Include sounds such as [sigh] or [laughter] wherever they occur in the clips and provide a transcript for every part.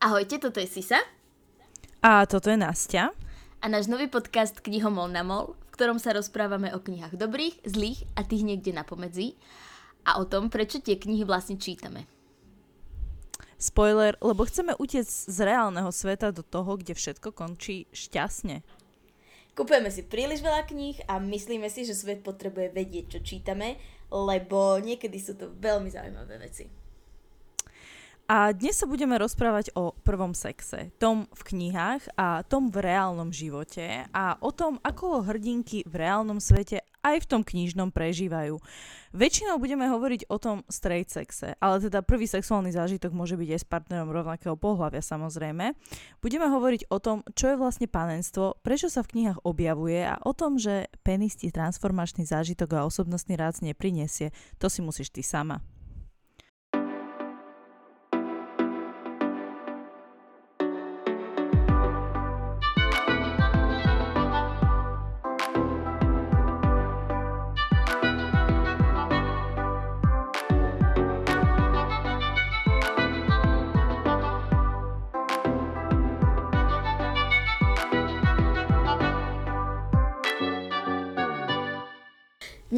Ahojte, toto je Sisa. A toto je Nastia. A náš nový podcast Knihomol na mol, v ktorom sa rozprávame o knihách dobrých, zlých a tých niekde na pomedzi a o tom, prečo tie knihy vlastne čítame. Spoiler, lebo chceme utiec z reálneho sveta do toho, kde všetko končí šťastne. Kupujeme si príliš veľa kníh a myslíme si, že svet potrebuje vedieť, čo čítame, lebo niekedy sú to veľmi zaujímavé veci. A dnes sa budeme rozprávať o prvom sexe, tom v knihách a tom v reálnom živote a o tom, ako ho hrdinky v reálnom svete aj v tom knižnom prežívajú. Väčšinou budeme hovoriť o tom straight sexe, ale teda prvý sexuálny zážitok môže byť aj s partnerom rovnakého pohľavia samozrejme. Budeme hovoriť o tom, čo je vlastne panenstvo, prečo sa v knihách objavuje a o tom, že penis ti transformačný zážitok a osobnostný rád neprinesie. To si musíš ty sama.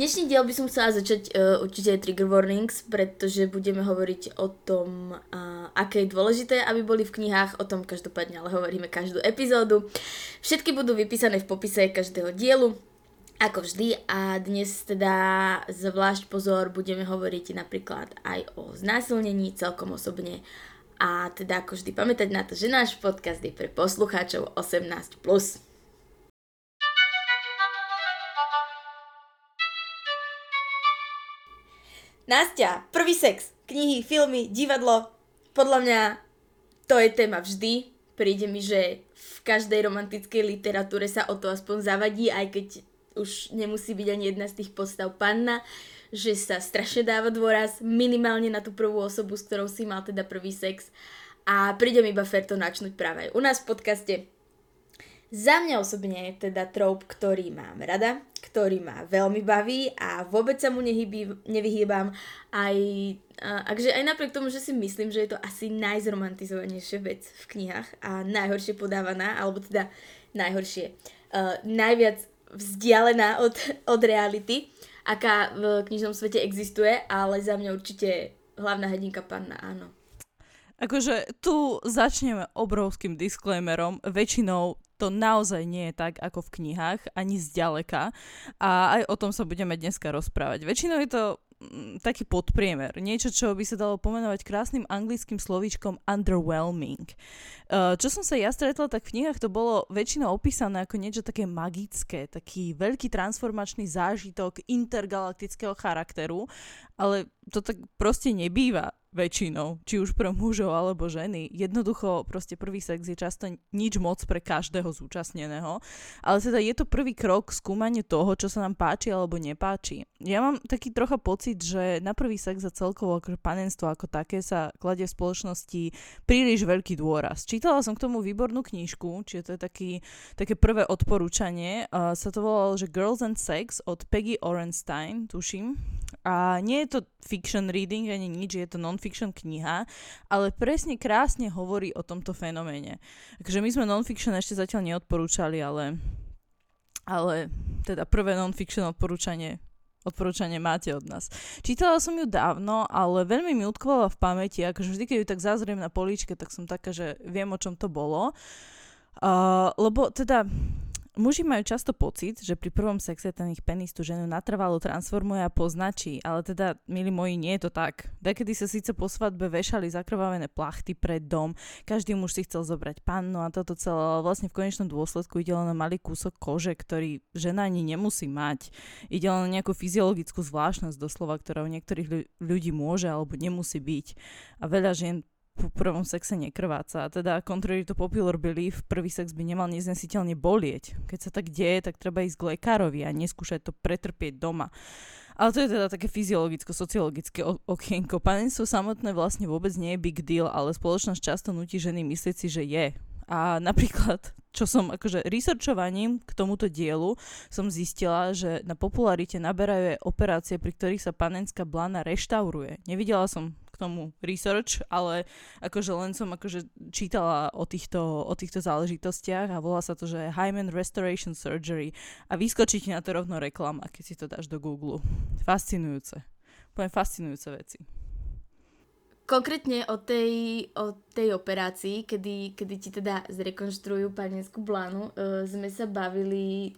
Dnešný diel by som chcela začať uh, určite aj trigger warnings, pretože budeme hovoriť o tom, uh, aké je dôležité, aby boli v knihách, o tom každopádne ale hovoríme každú epizódu. Všetky budú vypísané v popise každého dielu, ako vždy a dnes teda zvlášť pozor budeme hovoriť napríklad aj o znásilnení celkom osobne a teda ako vždy pamätať na to, že náš podcast je pre poslucháčov 18+. Nastia, prvý sex, knihy, filmy, divadlo. Podľa mňa to je téma vždy. Príde mi, že v každej romantickej literatúre sa o to aspoň zavadí, aj keď už nemusí byť ani jedna z tých postav panna, že sa strašne dáva dôraz minimálne na tú prvú osobu, s ktorou si mal teda prvý sex. A príde mi iba fér to načnúť práve aj u nás v podcaste. Za mňa osobne je teda trope, ktorý mám rada, ktorý ma veľmi baví a vôbec sa mu nehybí, nevyhýbam. Aj, akže aj napriek tomu, že si myslím, že je to asi najzromantizovanejšia vec v knihách a najhoršie podávaná, alebo teda najhoršie, uh, najviac vzdialená od, od reality, aká v knižnom svete existuje, ale za mňa určite hlavná hrdinka panna, áno. Akože tu začneme obrovským disclaimerom. Väčšinou to naozaj nie je tak ako v knihách, ani zďaleka. A aj o tom sa budeme dneska rozprávať. Väčšinou je to mm, taký podpriemer. Niečo, čo by sa dalo pomenovať krásnym anglickým slovíčkom underwhelming. Uh, čo som sa ja stretla, tak v knihách to bolo väčšinou opísané ako niečo také magické, taký veľký transformačný zážitok intergalaktického charakteru, ale to tak proste nebýva väčšinou, či už pre mužov alebo ženy. Jednoducho proste prvý sex je často nič moc pre každého zúčastneného, ale teda je to prvý krok skúmanie toho, čo sa nám páči alebo nepáči. Ja mám taký trocha pocit, že na prvý sex a celkovo akože panenstvo ako také sa kladie v spoločnosti príliš veľký dôraz. Čítala som k tomu výbornú knižku, čiže to je taký, také prvé odporúčanie. Uh, sa to volalo, že Girls and Sex od Peggy Orenstein, tuším. A nie je to fiction reading ani nič, je to non-fiction kniha, ale presne krásne hovorí o tomto fenoméne. Takže my sme non-fiction ešte zatiaľ neodporúčali, ale, ale teda prvé non-fiction odporúčanie odporúčanie máte od nás. Čítala som ju dávno, ale veľmi mi utkvala v pamäti, akože vždy, keď ju tak zazriem na políčke, tak som taká, že viem, o čom to bolo. Uh, lebo teda Muži majú často pocit, že pri prvom sexe ten ich penis tú ženu natrvalo transformuje a poznačí, ale teda, milí moji, nie je to tak. Dekedy sa síce po svadbe vešali zakrvavené plachty pred dom, každý muž si chcel zobrať pannu a toto celé, ale vlastne v konečnom dôsledku ide len na malý kúsok kože, ktorý žena ani nemusí mať. Ide len na nejakú fyziologickú zvláštnosť doslova, ktorá u niektorých ľudí môže alebo nemusí byť. A veľa žien po prvom sexe nekrváca. Teda contrary to popular belief, prvý sex by nemal neznesiteľne bolieť. Keď sa tak deje, tak treba ísť k lekárovi a neskúšať to pretrpieť doma. Ale to je teda také fyziologicko-sociologické okienko. Panenstvo samotné vlastne vôbec nie je big deal, ale spoločnosť často nutí ženy myslieť si, že je. A napríklad, čo som akože researchovaním k tomuto dielu, som zistila, že na popularite naberajú operácie, pri ktorých sa panenská blana reštauruje. Nevidela som tomu research, ale akože len som akože čítala o týchto, o týchto záležitostiach a volá sa to, že Hymen Restoration Surgery a vyskočí ti na to rovno reklama, keď si to dáš do Google. Fascinujúce. Poviem fascinujúce veci. Konkrétne o tej, o tej operácii, kedy, kedy ti teda zrekonštruujú panenskú blánu, uh, sme sa bavili,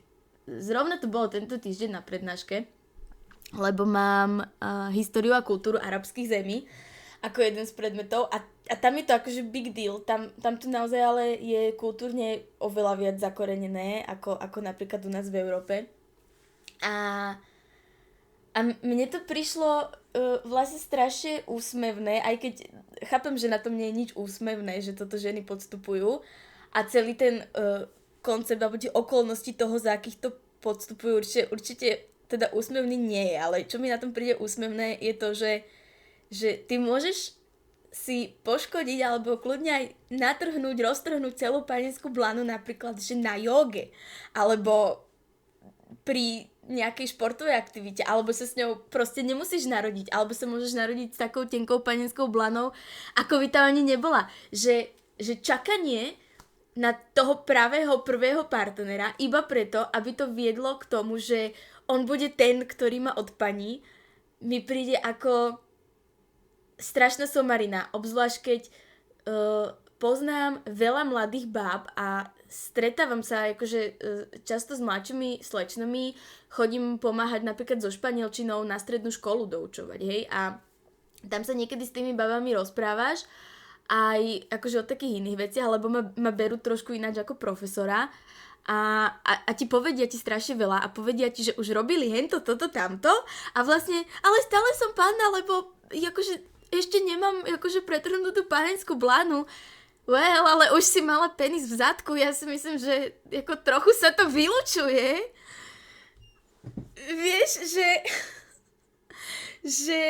zrovna to bolo tento týždeň na prednáške, lebo mám uh, históriu a kultúru arabských zemí ako jeden z predmetov a, a tam je to akože big deal. Tam, tam to naozaj ale je kultúrne oveľa viac zakorenené ako, ako napríklad u nás v Európe. A, a mne to prišlo uh, vlastne strašne úsmevné, aj keď chápem, že na tom nie je nič úsmevné, že toto ženy podstupujú a celý ten uh, koncept alebo tie okolnosti toho, za akých to podstupujú, určite, určite teda úsmevný nie je, ale čo mi na tom príde úsmevné je to, že, že ty môžeš si poškodiť alebo kľudne aj natrhnúť, roztrhnúť celú panenskú blanu napríklad, že na joge alebo pri nejakej športovej aktivite, alebo sa s ňou proste nemusíš narodiť, alebo sa môžeš narodiť s takou tenkou panenskou blanou, ako by tam ani nebola. Že, že čakanie na toho pravého prvého partnera iba preto, aby to viedlo k tomu, že on bude ten, ktorý ma odpaní, mi príde ako strašná somarina, obzvlášť keď uh, poznám veľa mladých báb a stretávam sa akože uh, často s mladšími slečnami, chodím pomáhať napríklad so španielčinou na strednú školu doučovať, hej, a tam sa niekedy s tými babami rozprávaš aj akože o takých iných veciach, lebo ma, ma berú trošku ináč ako profesora a, a, a ti povedia ti strašne veľa a povedia ti, že už robili hento, toto, tamto a vlastne, ale stále som pána, lebo akože ešte nemám akože pretrhnutú panenskú blánu. Well, ale už si mala penis v zadku, ja si myslím, že ako trochu sa to vylučuje. Vieš, že... [laughs] že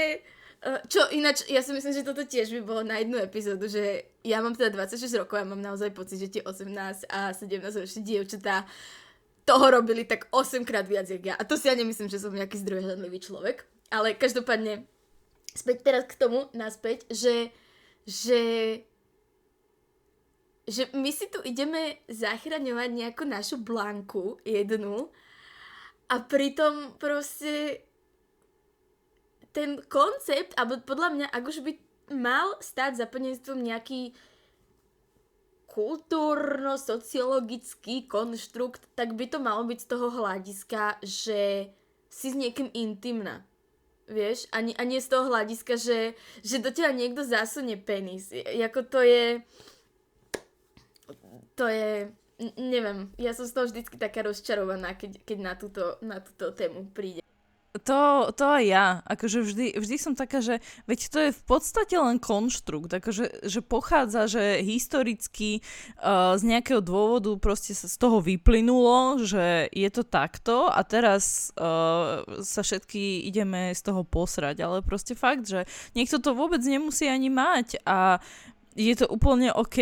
Eh, čo ináč, ja si myslím, že toto tiež by bolo na jednu epizódu, že ja mám teda 26 rokov a mám naozaj pocit, že tie 18 a 17 ročné dievčatá toho robili tak 8 krát viac, jak ja. A to si ja nemyslím, že som nejaký zdrojžadlivý človek. Ale každopádne, späť teraz k tomu, naspäť, že, že že my si tu ideme zachraňovať nejakú našu blanku jednu a pritom proste ten koncept, alebo podľa mňa, ak už by mal stať za plnenstvom nejaký kultúrno-sociologický konštrukt, tak by to malo byť z toho hľadiska, že si s niekým intimná. Vieš? A, nie, a nie z toho hľadiska, že, že do teba niekto zasunie penis. Jako to je... To je... Neviem, ja som z toho vždycky taká rozčarovaná, keď, keď na, túto, na túto tému príde. To, to aj ja. Akože vždy, vždy som taká, že veď to je v podstate len konštrukt. Akože, že pochádza, že historicky uh, z nejakého dôvodu proste sa z toho vyplynulo, že je to takto a teraz uh, sa všetky ideme z toho posrať. Ale proste fakt, že niekto to vôbec nemusí ani mať a je to úplne OK,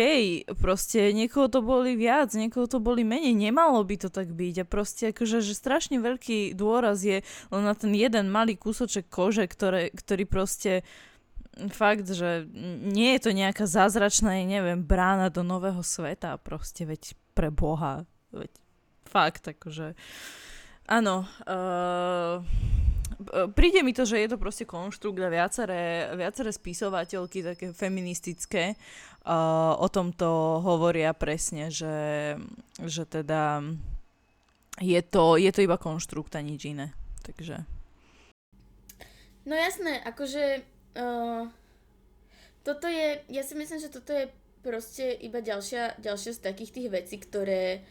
proste niekoho to boli viac, niekoho to boli menej, nemalo by to tak byť. A proste akože, že strašne veľký dôraz je len na ten jeden malý kúsoček kože, ktoré, ktorý proste fakt, že nie je to nejaká zázračná, neviem, brána do nového sveta, proste veď pre Boha, veď fakt, akože. Áno, uh, príde mi to, že je to proste konštrukt a viaceré, viaceré spisovateľky také feministické uh, o tomto hovoria presne, že, že teda je to, je to iba konštrukt a nič iné. Takže... No jasné, akože uh, toto je, ja si myslím, že toto je proste iba ďalšia, ďalšia z takých tých vecí, ktoré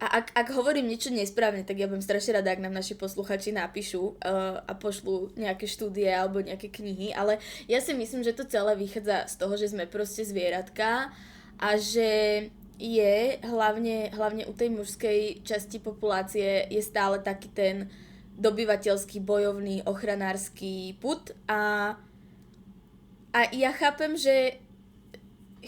a ak, ak hovorím niečo nesprávne, tak ja budem strašne rada, ak nám naši posluchači napíšu uh, a pošlú nejaké štúdie alebo nejaké knihy, ale ja si myslím, že to celé vychádza z toho, že sme proste zvieratka a že je hlavne, hlavne u tej mužskej časti populácie je stále taký ten dobyvateľský, bojovný, ochranársky put a, a ja chápem, že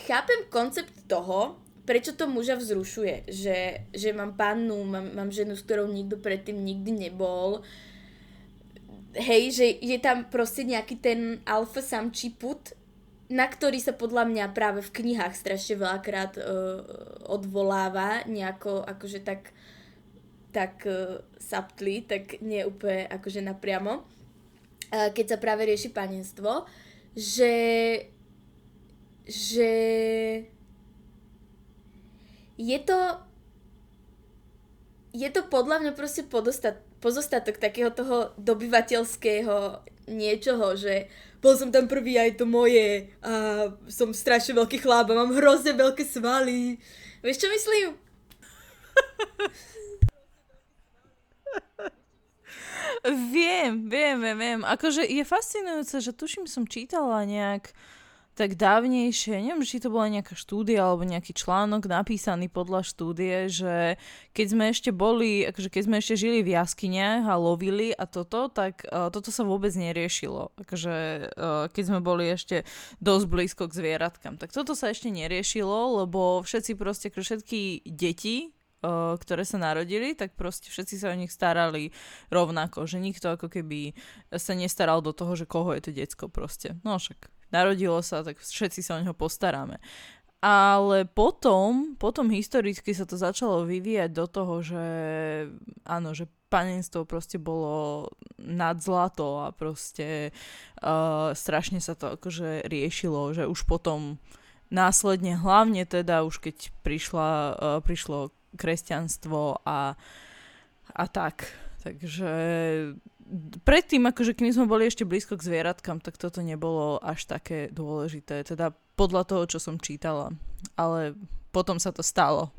chápem koncept toho, prečo to muža vzrušuje, že, že mám pannu, mám, mám ženu, s ktorou nikto predtým nikdy nebol. hej, že je tam proste nejaký ten alfa samčí put, na ktorý sa podľa mňa práve v knihách strašne veľakrát uh, odvoláva nejako akože tak tak uh, subtly, tak nie úplne akože napriamo, uh, keď sa práve rieši panenstvo, že že je to je to podľa mňa proste podostat, pozostatok takého toho dobyvateľského niečoho, že bol som tam prvý aj to moje a som strašne veľký chlap a mám hrozne veľké svaly. Vieš čo myslím? viem, viem, viem, viem. Akože je fascinujúce, že tuším som čítala nejak tak dávnejšie, neviem, či to bola nejaká štúdia alebo nejaký článok napísaný podľa štúdie, že keď sme ešte boli, akože keď sme ešte žili v jaskyniach a lovili a toto, tak uh, toto sa vôbec neriešilo. Akože uh, keď sme boli ešte dosť blízko k zvieratkám, tak toto sa ešte neriešilo, lebo všetci proste, akože všetky deti, uh, ktoré sa narodili, tak proste všetci sa o nich starali rovnako, že nikto ako keby sa nestaral do toho, že koho je to decko proste. No však narodilo sa, tak všetci sa o neho postaráme. Ale potom, potom historicky sa to začalo vyvíjať do toho, že áno, že panenstvo proste bolo nad zlato a proste uh, strašne sa to akože riešilo, že už potom následne, hlavne teda už keď prišla, uh, prišlo kresťanstvo a, a tak. Takže predtým, akože keď sme boli ešte blízko k zvieratkám, tak toto nebolo až také dôležité. Teda podľa toho, čo som čítala. Ale potom sa to stalo.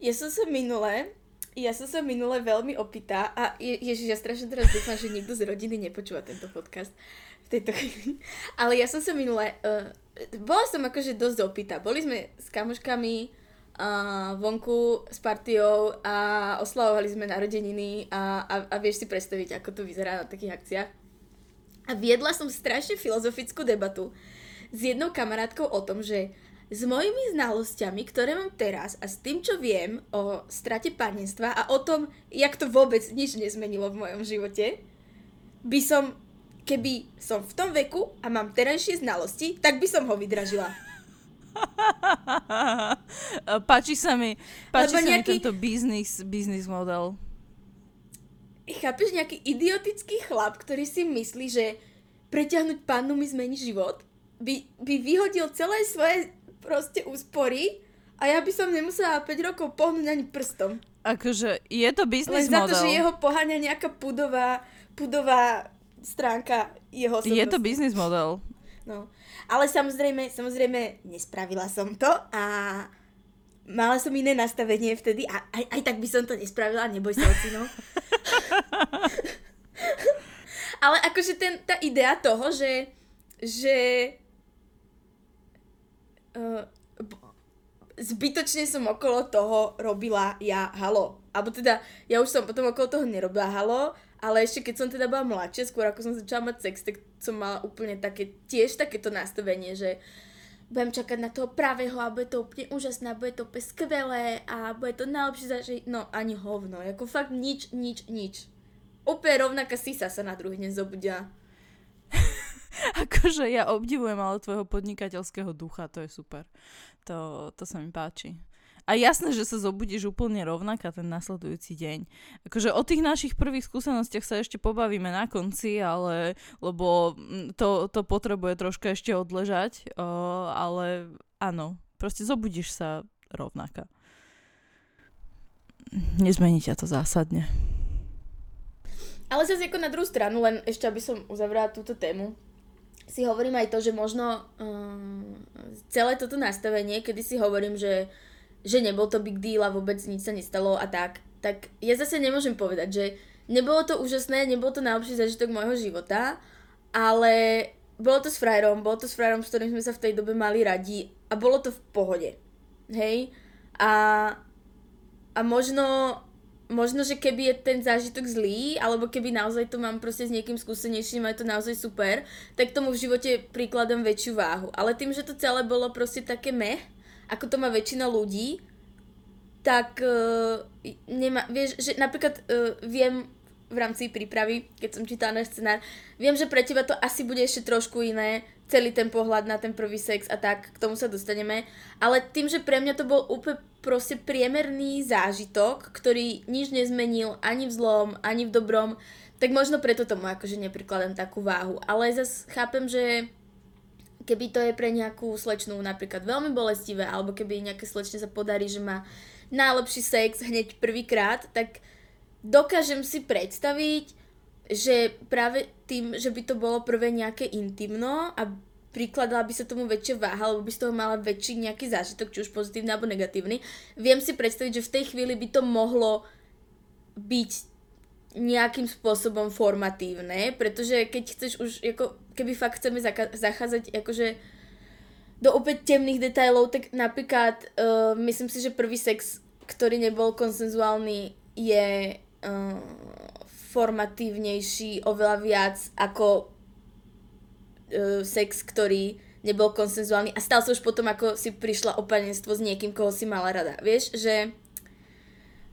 Ja som sa minule, ja som sa minule veľmi opýta a je, ježiš, ja strašne teraz dúfam, že nikto z rodiny nepočúva tento podcast v tejto chvíli. Ale ja som sa minule, uh, bola som akože dosť opýta. Boli sme s kamoškami uh, vonku s partiou a oslavovali sme narodeniny a, a, a vieš si predstaviť, ako to vyzerá na takých akciách. A viedla som strašne filozofickú debatu s jednou kamarátkou o tom, že s mojimi znalosťami, ktoré mám teraz a s tým, čo viem o strate panenstva a o tom, jak to vôbec nič nezmenilo v mojom živote, by som, keby som v tom veku a mám terajšie znalosti, tak by som ho vydražila. [laughs] páči sa mi, páči sa nejaký... mi tento business, business model. Chápeš, nejaký idiotický chlap, ktorý si myslí, že preťahnuť pannu mi zmení život, by, by vyhodil celé svoje proste úspory a ja by som nemusela 5 rokov pohnúť ani prstom. Akože je to business Len model. za to, že jeho poháňa nejaká pudová, pudová stránka jeho osobnosti. Je to business model. No. Ale samozrejme, samozrejme, nespravila som to a mala som iné nastavenie vtedy a aj, aj tak by som to nespravila, neboj sa, ocino. [laughs] Ale akože ten, tá idea toho, že, že uh, zbytočne som okolo toho robila ja halo. Alebo teda, ja už som potom okolo toho nerobila halo, ale ešte keď som teda bola mladšia, skôr ako som začala mať sex, tak som mala úplne také, tiež takéto nastavenie, že budem čakať na toho pravého a bude to úplne úžasné, bude to úplne skvelé a bude to najlepšie zažiť. No ani hovno, ako fakt nič, nič, nič. Úplne rovnaká sisa sa na druhý deň zobudila. [laughs] akože ja obdivujem ale tvojho podnikateľského ducha, to je super. To, to sa mi páči. A jasné, že sa zobudíš úplne rovnaká ten nasledujúci deň. Akože o tých našich prvých skúsenostiach sa ešte pobavíme na konci, ale lebo mm, to, to potrebuje troška ešte odležať, o, ale áno, proste zobudíš sa rovnaká. Nezmení ťa to zásadne. Ale zase ako na druhú stranu, len ešte aby som uzavrela túto tému, si hovorím aj to, že možno um, celé toto nastavenie, kedy si hovorím, že že nebol to big deal a vôbec nič sa nestalo a tak, tak ja zase nemôžem povedať, že nebolo to úžasné, nebol to najlepší zažitok môjho života, ale bolo to s frajerom, bolo to s frajerom, s ktorým sme sa v tej dobe mali radi a bolo to v pohode. Hej? A, a možno, možno, že keby je ten zážitok zlý, alebo keby naozaj to mám proste s niekým skúsenejším a je to naozaj super, tak tomu v živote prikladám väčšiu váhu. Ale tým, že to celé bolo proste také meh, ako to má väčšina ľudí, tak uh, nemá, vieš, že napríklad uh, viem v rámci prípravy, keď som čítala náš scenár. Viem, že pre teba to asi bude ešte trošku iné, celý ten pohľad na ten prvý sex a tak, k tomu sa dostaneme. Ale tým, že pre mňa to bol úplne proste priemerný zážitok, ktorý nič nezmenil ani v zlom, ani v dobrom, tak možno preto tomu akože neprikladám takú váhu. Ale zase chápem, že keby to je pre nejakú slečnú napríklad veľmi bolestivé, alebo keby nejaké slečne sa podarí, že má najlepší sex hneď prvýkrát, tak dokážem si predstaviť, že práve tým, že by to bolo prvé nejaké intimno a prikladala by sa tomu väčšia váha, alebo by z toho mala väčší nejaký zážitok, či už pozitívny alebo negatívny, viem si predstaviť, že v tej chvíli by to mohlo byť nejakým spôsobom formatívne, pretože keď chceš už, ako, keby fakt chceme zaka- zachádzať akože do opäť temných detailov, tak napríklad uh, myslím si, že prvý sex, ktorý nebol konsenzuálny, je uh, formatívnejší oveľa viac ako uh, sex, ktorý nebol konsenzuálny a stal sa už potom, ako si prišla o s niekým, koho si mala rada. Vieš, že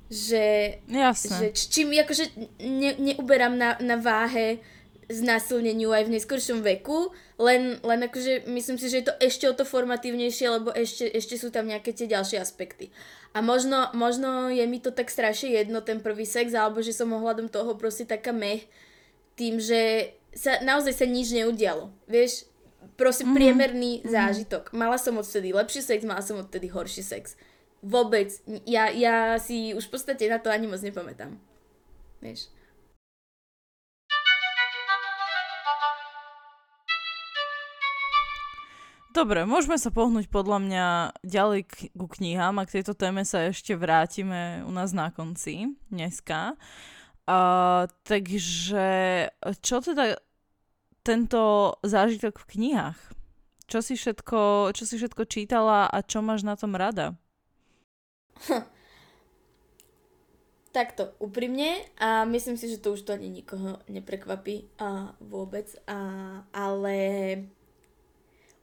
že, Jasne. že čím akože ne, neuberám na, na váhe znásilneniu aj v neskoršom veku, len, len akože myslím si, že je to ešte o to formatívnejšie, lebo ešte, ešte sú tam nejaké tie ďalšie aspekty. A možno, možno je mi to tak strašne jedno, ten prvý sex, alebo že som ohľadom toho proste taká meh, tým, že sa, naozaj sa nič neudialo. Vieš, proste mm-hmm. priemerný mm-hmm. zážitok. Mala som odtedy lepší sex, mala som odtedy horší sex. Vôbec. Ja, ja si už v podstate na to ani moc nepamätám. Vieš. Dobre, môžeme sa pohnúť podľa mňa ďalej k, ku knihám a k tejto téme sa ešte vrátime u nás na konci dneska. Uh, takže čo teda tento zážitok v knihách? Čo si všetko, čo si všetko čítala a čo máš na tom rada? [laughs] Takto, úprimne a myslím si, že to už to ani nikoho neprekvapí a vôbec, a, ale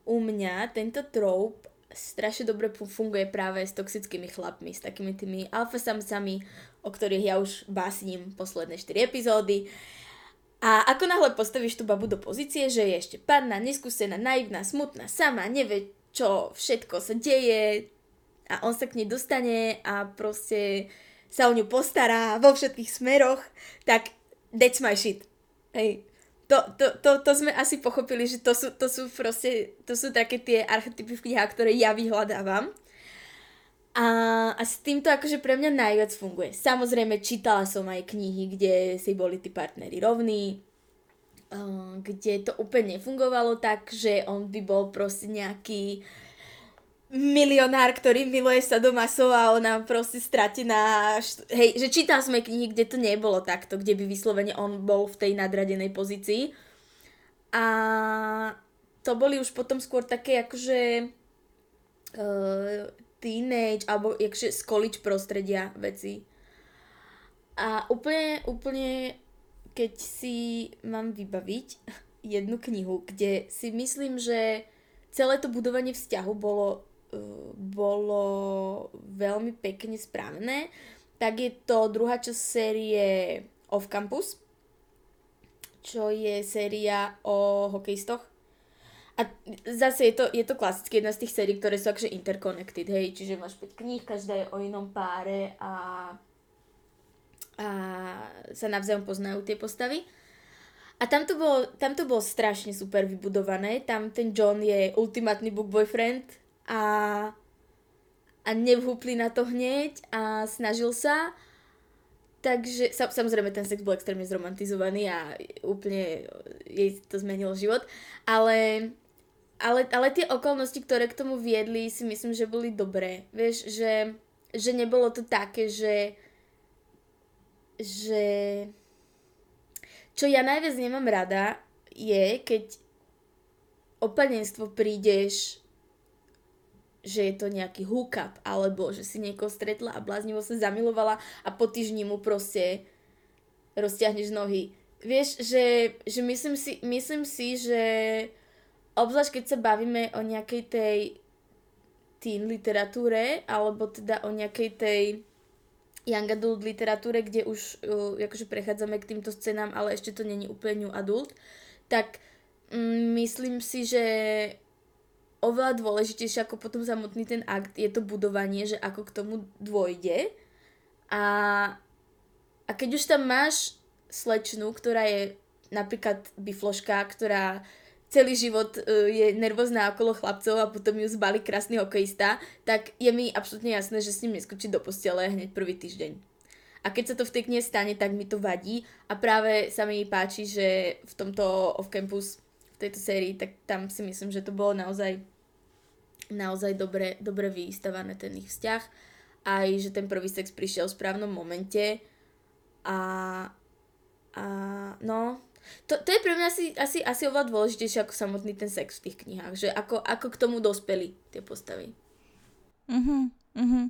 u mňa tento trope strašne dobre funguje práve s toxickými chlapmi, s takými tými alfa samcami, o ktorých ja už básnim posledné 4 epizódy. A ako náhle postavíš tú babu do pozície, že je ešte padná, neskúsená, naivná, smutná, sama, nevie, čo všetko sa deje a on sa k nej dostane a proste sa o ňu postará vo všetkých smeroch, tak that's my shit. Hej to, to, to, to sme asi pochopili, že to sú, to sú proste, to sú také tie archetypy v knihách, ktoré ja vyhľadávam. A, a s týmto akože pre mňa najviac funguje. Samozrejme, čítala som aj knihy, kde si boli tí partnery rovní, kde to úplne nefungovalo tak, že on by bol proste nejaký milionár, ktorý miluje sa do masov a ona proste stratená. Hej, že čítal sme knihy, kde to nebolo takto, kde by vyslovene on bol v tej nadradenej pozícii. A to boli už potom skôr také akože uh, teenage alebo akože z college prostredia veci. A úplne, úplne keď si mám vybaviť [laughs] jednu knihu, kde si myslím, že celé to budovanie vzťahu bolo bolo veľmi pekne spravené, tak je to druhá časť série Off Campus, čo je séria o hokejistoch. A zase je to, je to klasicky jedna z tých sérií, ktoré sú akože interconnected, hej, čiže máš 5 kníh, každá je o inom páre a, a sa navzájom poznajú tie postavy. A tam to, bolo, tam to bolo strašne super vybudované, tam ten John je ultimátny book boyfriend, a, a nevhúpli na to hneď a snažil sa. Takže sam, samozrejme ten sex bol extrémne zromantizovaný a úplne jej to zmenilo život. Ale, ale, ale tie okolnosti, ktoré k tomu viedli, si myslím, že boli dobré. Vieš, že, že nebolo to také, že že čo ja najviac nemám rada je, keď opanenstvo prídeš že je to nejaký hookup, alebo že si niekoho stretla a bláznivo sa zamilovala a po týždni mu proste rozťahneš nohy. Vieš, že, že myslím, si, myslím si, že obzvlášť keď sa bavíme o nejakej tej teen literatúre, alebo teda o nejakej tej young adult literatúre, kde už uh, akože prechádzame k týmto scénám, ale ešte to není úplne new adult, tak mm, myslím si, že oveľa dôležitejšie ako potom samotný ten akt je to budovanie, že ako k tomu dôjde. A, a keď už tam máš slečnu, ktorá je napríklad bifloška, ktorá celý život uh, je nervózna okolo chlapcov a potom ju zbali krásny hokejista, tak je mi absolútne jasné, že s ním neskočí do postele hneď prvý týždeň. A keď sa to v tej knihe stane, tak mi to vadí a práve sa mi páči, že v tomto off-campus, v tejto sérii, tak tam si myslím, že to bolo naozaj naozaj dobre, dobre vystavané ten ich vzťah. Aj, že ten prvý sex prišiel v správnom momente a, a no, to, to je pre mňa asi, asi, asi oveľa dôležitejšie ako samotný ten sex v tých knihách, že ako, ako k tomu dospeli tie postavy. Mhm, mhm.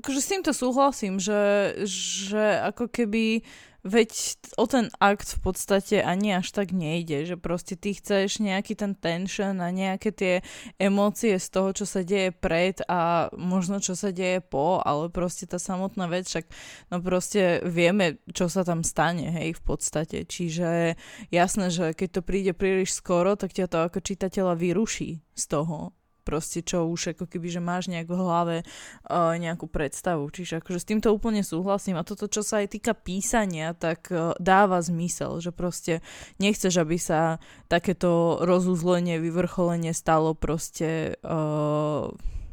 Akože s týmto súhlasím, že, že ako keby Veď o ten akt v podstate ani až tak nejde, že proste ty chceš nejaký ten tension a nejaké tie emócie z toho, čo sa deje pred a možno čo sa deje po, ale proste tá samotná vec, však no proste vieme, čo sa tam stane, hej, v podstate. Čiže jasné, že keď to príde príliš skoro, tak ťa to ako čitateľa vyruší z toho proste čo už ako keby, že máš nejak v hlave uh, nejakú predstavu. Čiže akože s týmto úplne súhlasím a toto, čo sa aj týka písania, tak uh, dáva zmysel, že proste nechceš, aby sa takéto rozuzlenie, vyvrcholenie stalo proste uh,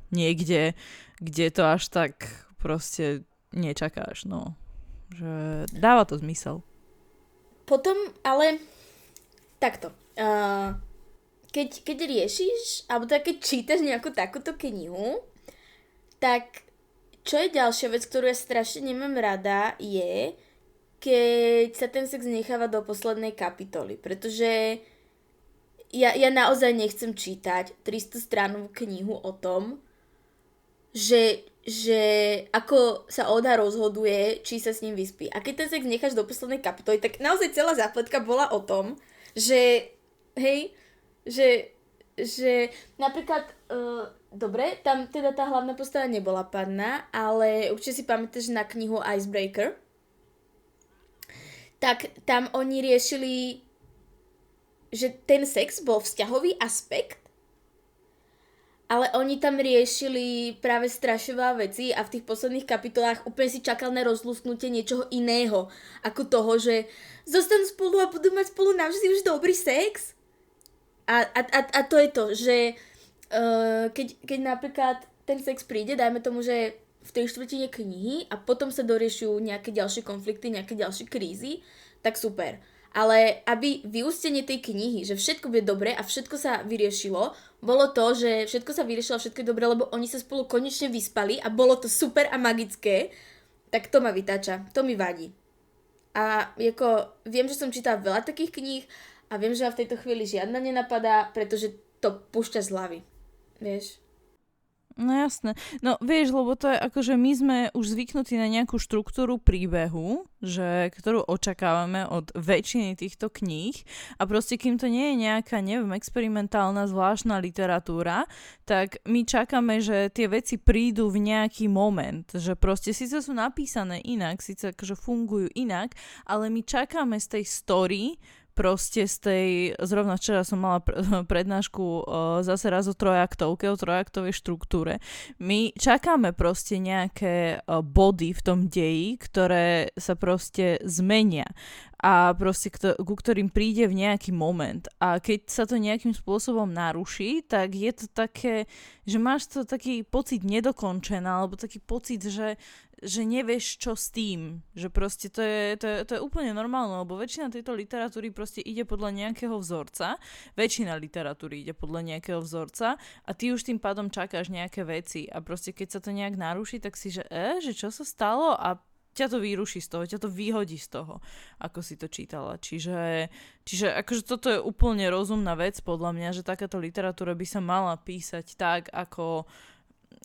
niekde, kde to až tak proste nečakáš, no. Že dáva to zmysel. Potom, ale takto. Uh, keď, keď riešiš, alebo tak keď čítaš nejakú takúto knihu, tak čo je ďalšia vec, ktorú ja strašne nemám rada, je, keď sa ten sex necháva do poslednej kapitoly, pretože ja, ja naozaj nechcem čítať 300 stranovú knihu o tom, že, že ako sa Oda rozhoduje, či sa s ním vyspí. A keď ten sex necháš do poslednej kapitoly, tak naozaj celá zápletka bola o tom, že hej, že, že napríklad, uh, dobre, tam teda tá hlavná postava nebola padná, ale určite si pamätáš na knihu Icebreaker, tak tam oni riešili, že ten sex bol vzťahový aspekt, ale oni tam riešili práve strašová veci a v tých posledných kapitolách úplne si čakal na rozlusknutie niečoho iného, ako toho, že zostanú spolu a budú mať spolu navždy už dobrý sex. A, a, a, a to je to, že uh, keď, keď napríklad ten sex príde, dajme tomu, že v tej štvrtine knihy a potom sa doriešujú nejaké ďalšie konflikty, nejaké ďalšie krízy, tak super. Ale aby vyústenie tej knihy, že všetko bude dobre a všetko sa vyriešilo, bolo to, že všetko sa vyriešilo, všetko je dobre, lebo oni sa spolu konečne vyspali a bolo to super a magické, tak to ma vytáča, to mi vadí. A ako, viem, že som čítala veľa takých kníh a viem, že ma v tejto chvíli žiadna nenapadá, pretože to púšťa z hlavy. Vieš? No jasné. No vieš, lebo to je ako, že my sme už zvyknutí na nejakú štruktúru príbehu, že, ktorú očakávame od väčšiny týchto kníh a proste kým to nie je nejaká, neviem, experimentálna zvláštna literatúra, tak my čakáme, že tie veci prídu v nejaký moment, že proste síce sú napísané inak, síce akože fungujú inak, ale my čakáme z tej story, proste z tej, zrovna včera som mala [laughs] prednášku zase raz o trojaktovke, o trojaktovej štruktúre. My čakáme proste nejaké body v tom deji, ktoré sa proste zmenia a proste kto, ku ktorým príde v nejaký moment. A keď sa to nejakým spôsobom naruší, tak je to také, že máš to taký pocit nedokončená, alebo taký pocit, že, že nevieš čo s tým. Že proste to je, to, je, to je úplne normálne, lebo väčšina tejto literatúry proste ide podľa nejakého vzorca. Väčšina literatúry ide podľa nejakého vzorca a ty už tým pádom čakáš nejaké veci a proste keď sa to nejak naruší, tak si, že e, že čo sa stalo a ťa to vyruší z toho, ťa to vyhodí z toho, ako si to čítala. Čiže, čiže akože toto je úplne rozumná vec podľa mňa, že takáto literatúra by sa mala písať tak, ako,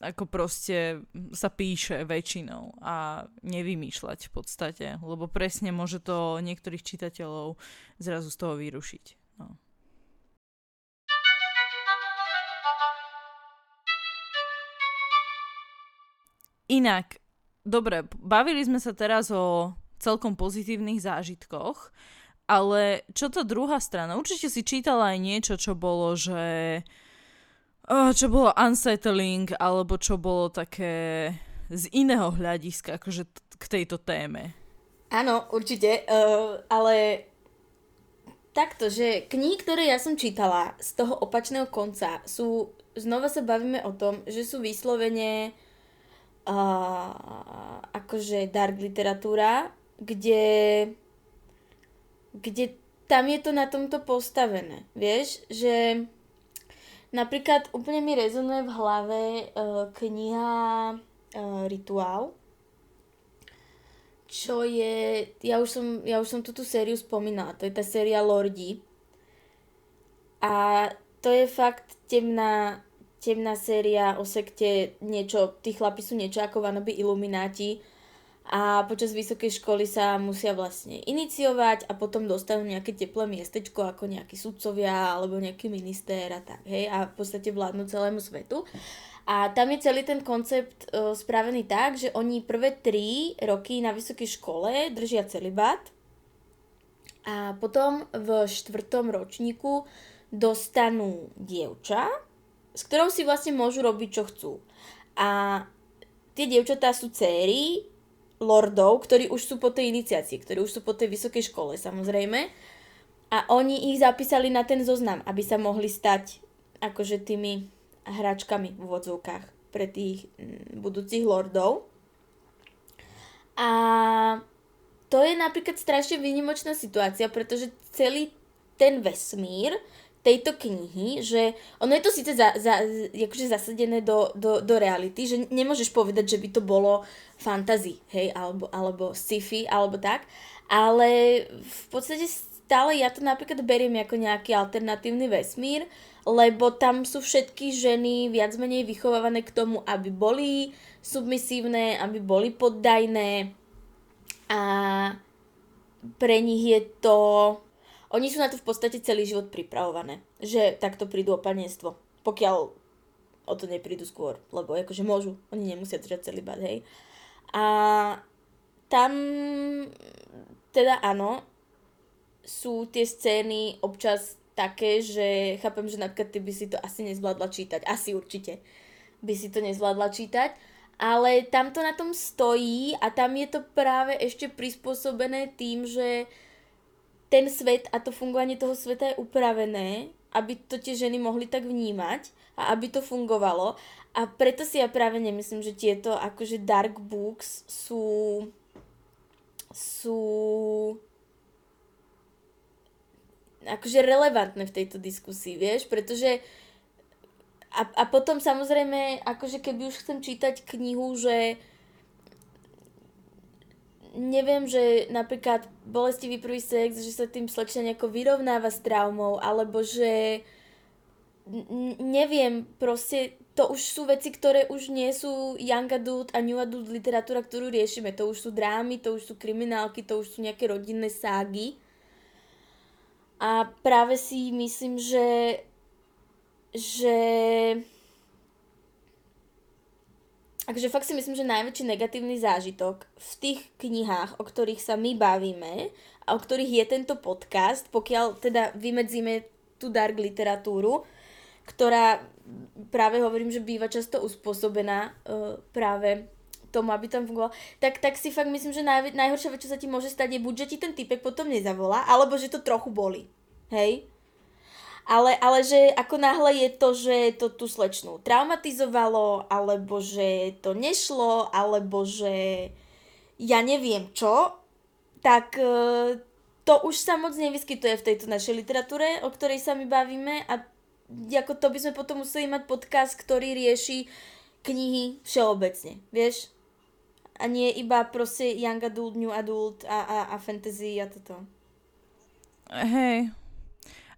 ako proste sa píše väčšinou a nevymýšľať v podstate, lebo presne môže to niektorých čitateľov zrazu z toho vyrušiť. No. Inak, dobre, bavili sme sa teraz o celkom pozitívnych zážitkoch, ale čo tá druhá strana? Určite si čítala aj niečo, čo bolo, že... čo bolo unsettling, alebo čo bolo také z iného hľadiska, akože t- k tejto téme. Áno, určite, uh, ale takto, že knihy, ktoré ja som čítala z toho opačného konca sú, znova sa bavíme o tom, že sú vyslovene uh, akože dark literatúra, kde, kde tam je to na tomto postavené. Vieš, že napríklad úplne mi rezonuje v hlave uh, kniha uh, Rituál, čo je, ja už som, ja už som túto sériu spomínala, to je tá séria Lordi. A to je fakt temná, temná séria o sekte, niečo, tí chlapi sú niečo ako vanoby ilumináti a počas vysokej školy sa musia vlastne iniciovať a potom dostanú nejaké teplé miestečko ako nejakí sudcovia alebo nejaký minister a tak, hej, a v podstate vládnu celému svetu. A tam je celý ten koncept uh, spravený tak, že oni prvé tri roky na vysokej škole držia celibát a potom v štvrtom ročníku dostanú dievča, s ktorou si vlastne môžu robiť, čo chcú. A tie dievčatá sú céry lordov, ktorí už sú po tej iniciácii, ktorí už sú po tej vysokej škole samozrejme. A oni ich zapísali na ten zoznam, aby sa mohli stať akože tými hračkami v úvodzovkách pre tých mm, budúcich lordov. A to je napríklad strašne výnimočná situácia, pretože celý ten vesmír tejto knihy, že ono je to síce za, za, akože zasadené do, do, do reality, že nemôžeš povedať, že by to bolo fantasy, hej, alebo, alebo sci-fi, alebo tak, ale v podstate stále ja to napríklad beriem ako nejaký alternatívny vesmír, lebo tam sú všetky ženy viac menej vychovávané k tomu, aby boli submisívne, aby boli poddajné a pre nich je to oni sú na to v podstate celý život pripravované, že takto prídu o panenstvo. Pokiaľ o to neprídu skôr, lebo akože môžu, oni nemusia držať celý bad, hej. A tam teda áno, sú tie scény občas také, že chápem, že napríklad ty by si to asi nezvládla čítať. Asi určite by si to nezvládla čítať. Ale tam to na tom stojí a tam je to práve ešte prispôsobené tým, že ten svet a to fungovanie toho sveta je upravené, aby to tie ženy mohli tak vnímať a aby to fungovalo. A preto si ja práve nemyslím, že tieto akože dark books sú sú akože relevantné v tejto diskusii, vieš, pretože a, a potom samozrejme, akože keby už chcem čítať knihu, že neviem, že napríklad bolestivý prvý sex, že sa tým slečna nejako vyrovnáva s traumou, alebo že neviem, proste to už sú veci, ktoré už nie sú young adult a new adult literatúra, ktorú riešime. To už sú drámy, to už sú kriminálky, to už sú nejaké rodinné ságy. A práve si myslím, že že Takže fakt si myslím, že najväčší negatívny zážitok v tých knihách, o ktorých sa my bavíme a o ktorých je tento podcast, pokiaľ teda vymedzíme tú dark literatúru, ktorá práve hovorím, že býva často uspôsobená uh, práve tomu, aby tam fungoval, tak, tak si fakt myslím, že naj, najhoršia vec, čo sa ti môže stať, je buď, že ti ten typek potom nezavolá, alebo že to trochu boli. Hej? Ale, ale že ako náhle je to, že to tú slečnú traumatizovalo, alebo že to nešlo, alebo že ja neviem čo, tak e, to už sa moc nevyskytuje v tejto našej literatúre, o ktorej sa my bavíme a ako to by sme potom museli mať podcast, ktorý rieši knihy všeobecne, vieš? A nie iba proste young adult, new adult a, a, a fantasy a toto. Hej,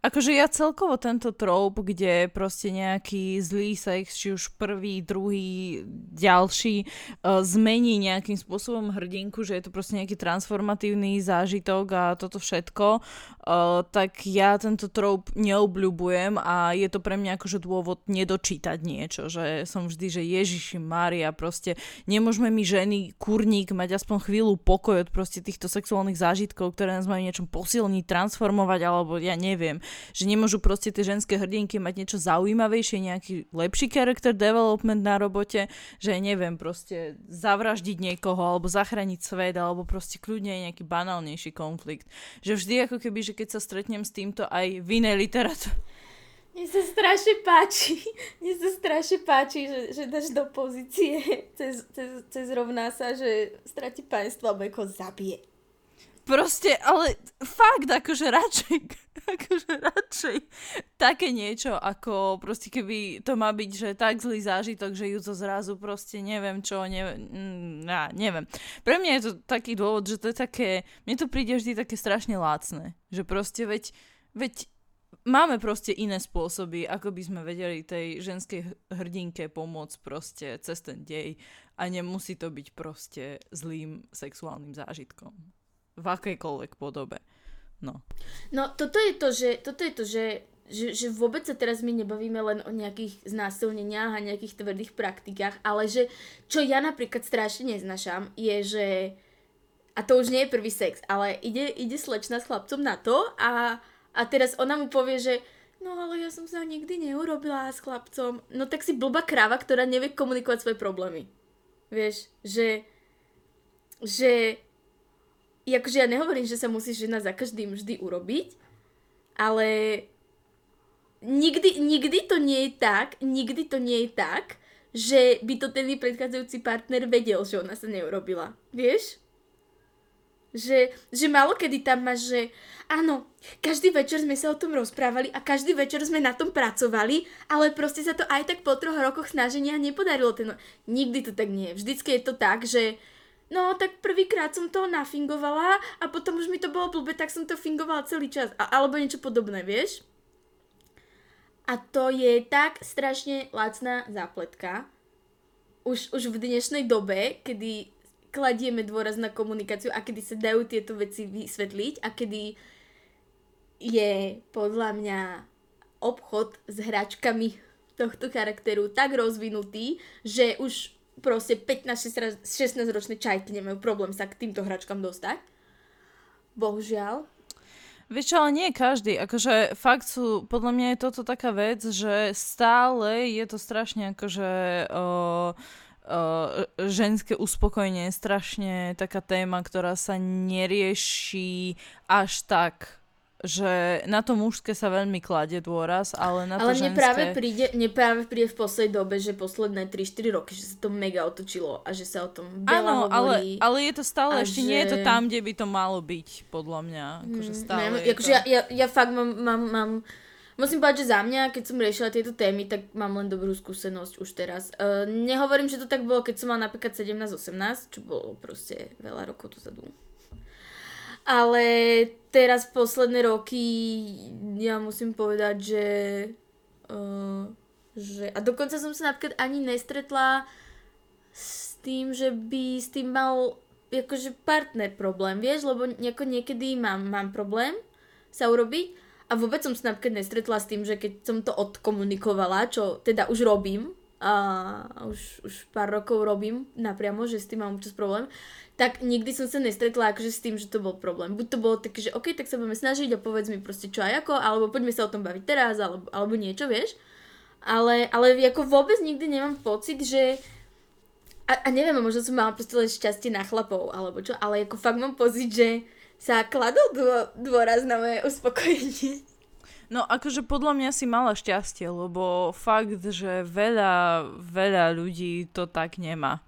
Akože ja celkovo tento trope, kde proste nejaký zlý sex, či už prvý, druhý, ďalší, uh, zmení nejakým spôsobom hrdinku, že je to proste nejaký transformatívny zážitok a toto všetko, uh, tak ja tento trope neobľúbujem a je to pre mňa akože dôvod nedočítať niečo, že som vždy, že Ježiši Maria, proste nemôžeme my ženy, kurník, mať aspoň chvíľu pokoj od proste týchto sexuálnych zážitkov, ktoré nás majú niečom posilniť, transformovať, alebo ja neviem že nemôžu proste tie ženské hrdinky mať niečo zaujímavejšie, nejaký lepší character development na robote, že neviem, proste zavraždiť niekoho, alebo zachrániť svet, alebo proste kľudne nejaký banálnejší konflikt. Že vždy ako keby, že keď sa stretnem s týmto aj v inej literatúre, mne sa strašne páči, mne sa strašne páči, že, že dáš do pozície cez, cez, cez rovná sa, že stratí pánstvo alebo ako zabije. Proste, ale fakt, akože radšej, [laughs] akože radšej také niečo, ako proste keby to má byť, že tak zlý zážitok, že ju to zrazu proste neviem čo, neviem, ja, neviem. Pre mňa je to taký dôvod, že to je také, mne to príde vždy také strašne lácne, že proste veď, veď máme proste iné spôsoby, ako by sme vedeli tej ženskej hrdinke pomôcť proste cez ten dej a nemusí to byť proste zlým sexuálnym zážitkom v akejkoľvek podobe. No. No, toto je to, že, toto je to, že, že, že vôbec sa teraz my nebavíme len o nejakých znásilneniach a nejakých tvrdých praktikách, ale že čo ja napríklad strašne neznašam, je, že a to už nie je prvý sex, ale ide, ide slečna s chlapcom na to a, a teraz ona mu povie, že no ale ja som sa nikdy neurobila s chlapcom. No tak si blbá kráva, ktorá nevie komunikovať svoje problémy. Vieš, že že akože ja nehovorím, že sa musí žena za každým vždy urobiť, ale nikdy, nikdy to nie je tak, nikdy to nie je tak, že by to ten predchádzajúci partner vedel, že ona sa neurobila. Vieš? Že, že málo kedy tam máš, že áno, každý večer sme sa o tom rozprávali a každý večer sme na tom pracovali, ale proste sa to aj tak po troch rokoch snaženia nepodarilo. Ten... Nikdy to tak nie je. Vždycky je to tak, že no tak prvýkrát som to nafingovala a potom už mi to bolo blbe, tak som to fingovala celý čas. A, alebo niečo podobné, vieš? A to je tak strašne lacná zápletka. Už, už v dnešnej dobe, kedy kladieme dôraz na komunikáciu a kedy sa dajú tieto veci vysvetliť a kedy je podľa mňa obchod s hračkami tohto charakteru tak rozvinutý, že už proste 15-16 ročné čajky nemajú problém sa k týmto hračkám dostať. Bohužiaľ. Vieš ale nie každý. Akože fakt sú, podľa mňa je toto taká vec, že stále je to strašne akože o, o, ženské uspokojenie, strašne taká téma, ktorá sa nerieši až tak že na to mužské sa veľmi kladie dôraz, ale na to ale mne ženské... práve príde, mne práve príde v poslednej dobe, že posledné 3-4 roky, že sa to mega otočilo a že sa o tom veľa Áno, hovorí. Ale, ale je to stále, ešte že... nie je to tam, kde by to malo byť, podľa mňa. Akože mm, stále ne, akože to... ja, ja, ja fakt mám, mám, mám Musím povedať, že za mňa, keď som riešila tieto témy, tak mám len dobrú skúsenosť už teraz. Uh, nehovorím, že to tak bolo, keď som mala napríklad 17-18, čo bolo proste veľa rokov dozadu. Ale teraz posledné roky ja musím povedať, že, uh, že... A dokonca som sa napríklad ani nestretla s tým, že by s tým mal akože partner problém, vieš, lebo nejako niekedy mám, mám problém sa urobiť a vôbec som sa napríklad nestretla s tým, že keď som to odkomunikovala, čo teda už robím, a už, už pár rokov robím napriamo, že s tým mám občas problém, tak nikdy som sa nestretla akože s tým, že to bol problém. Buď to bolo také, že OK, tak sa budeme snažiť a povedz mi proste čo aj ako, alebo poďme sa o tom baviť teraz, alebo, alebo niečo, vieš. Ale, ale ako vôbec nikdy nemám pocit, že a, a neviem, možno som mala proste len šťastie na chlapov, alebo čo, ale ako fakt mám pocit, že sa kladol dô, dôraz na moje uspokojenie. No akože podľa mňa si mala šťastie, lebo fakt, že veľa, veľa ľudí to tak nemá.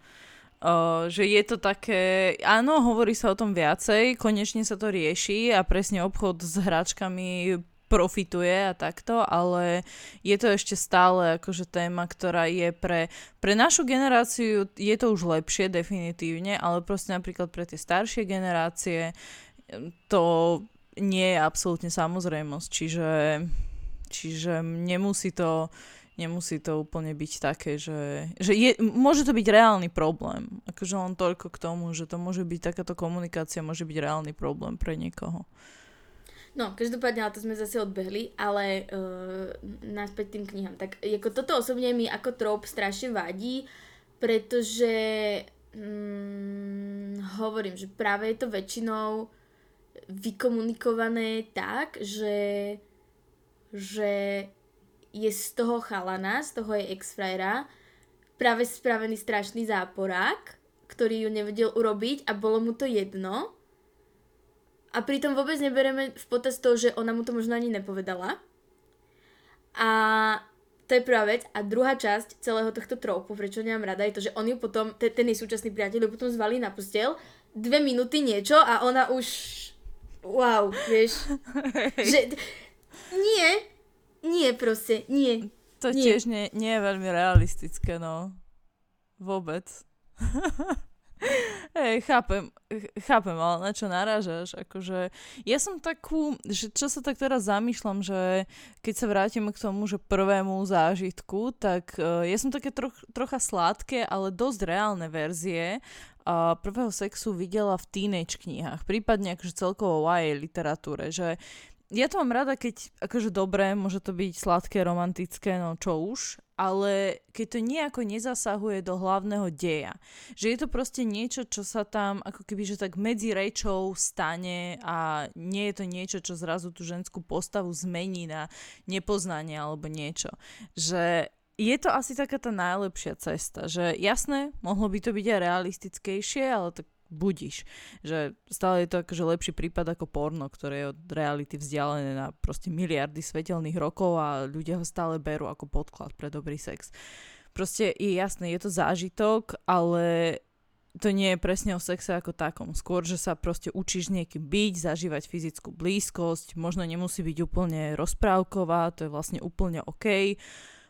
Uh, že je to také, áno, hovorí sa o tom viacej, konečne sa to rieši a presne obchod s hračkami profituje a takto, ale je to ešte stále akože téma, ktorá je pre, pre našu generáciu, je to už lepšie definitívne, ale proste napríklad pre tie staršie generácie to nie je absolútne samozrejmosť, čiže, čiže nemusí to nemusí to úplne byť také, že, že je, môže to byť reálny problém. Akože len toľko k tomu, že to môže byť takáto komunikácia, môže byť reálny problém pre niekoho. No, každopádne, ale to sme zase odbehli, ale uh, naspäť tým knihám. Tak ako toto osobne mi ako trop strašne vadí, pretože mm, hovorím, že práve je to väčšinou vykomunikované tak, že, že je z toho chalana, z toho je ex práve spravený strašný záporák, ktorý ju nevedel urobiť a bolo mu to jedno a pritom vôbec nebereme v potaz to, že ona mu to možno ani nepovedala. A to je prvá vec. A druhá časť celého tohto tropu, prečo nemám rada, je to, že on ju potom, ten, ten jej súčasný priateľ ju potom zvalí na postel, dve minúty niečo a ona už... Wow, vieš. že... Nie, nie proste, nie. To nie. tiež nie, nie je veľmi realistické, no. Vôbec. [laughs] Hej, chápem, chápem, ale na čo narážaš? Akože, ja som takú, že čo sa tak teraz zamýšľam, že keď sa vrátime k tomu, že prvému zážitku, tak uh, ja som také troch, trocha sladké, ale dosť reálne verzie uh, prvého sexu videla v teenage knihách, prípadne akože celkovo YA literatúre, že ja to mám rada, keď akože dobré, môže to byť sladké, romantické, no čo už, ale keď to nejako nezasahuje do hlavného deja. Že je to proste niečo, čo sa tam ako keby, že tak medzi rečou stane a nie je to niečo, čo zrazu tú ženskú postavu zmení na nepoznanie alebo niečo. Že je to asi taká tá najlepšia cesta, že jasné, mohlo by to byť aj realistickejšie, ale tak budíš. Že stále je to akože lepší prípad ako porno, ktoré je od reality vzdialené na proste miliardy svetelných rokov a ľudia ho stále berú ako podklad pre dobrý sex. Proste je jasné, je to zážitok, ale to nie je presne o sexe ako takom. Skôr, že sa proste učíš niekým byť, zažívať fyzickú blízkosť, možno nemusí byť úplne rozprávková, to je vlastne úplne OK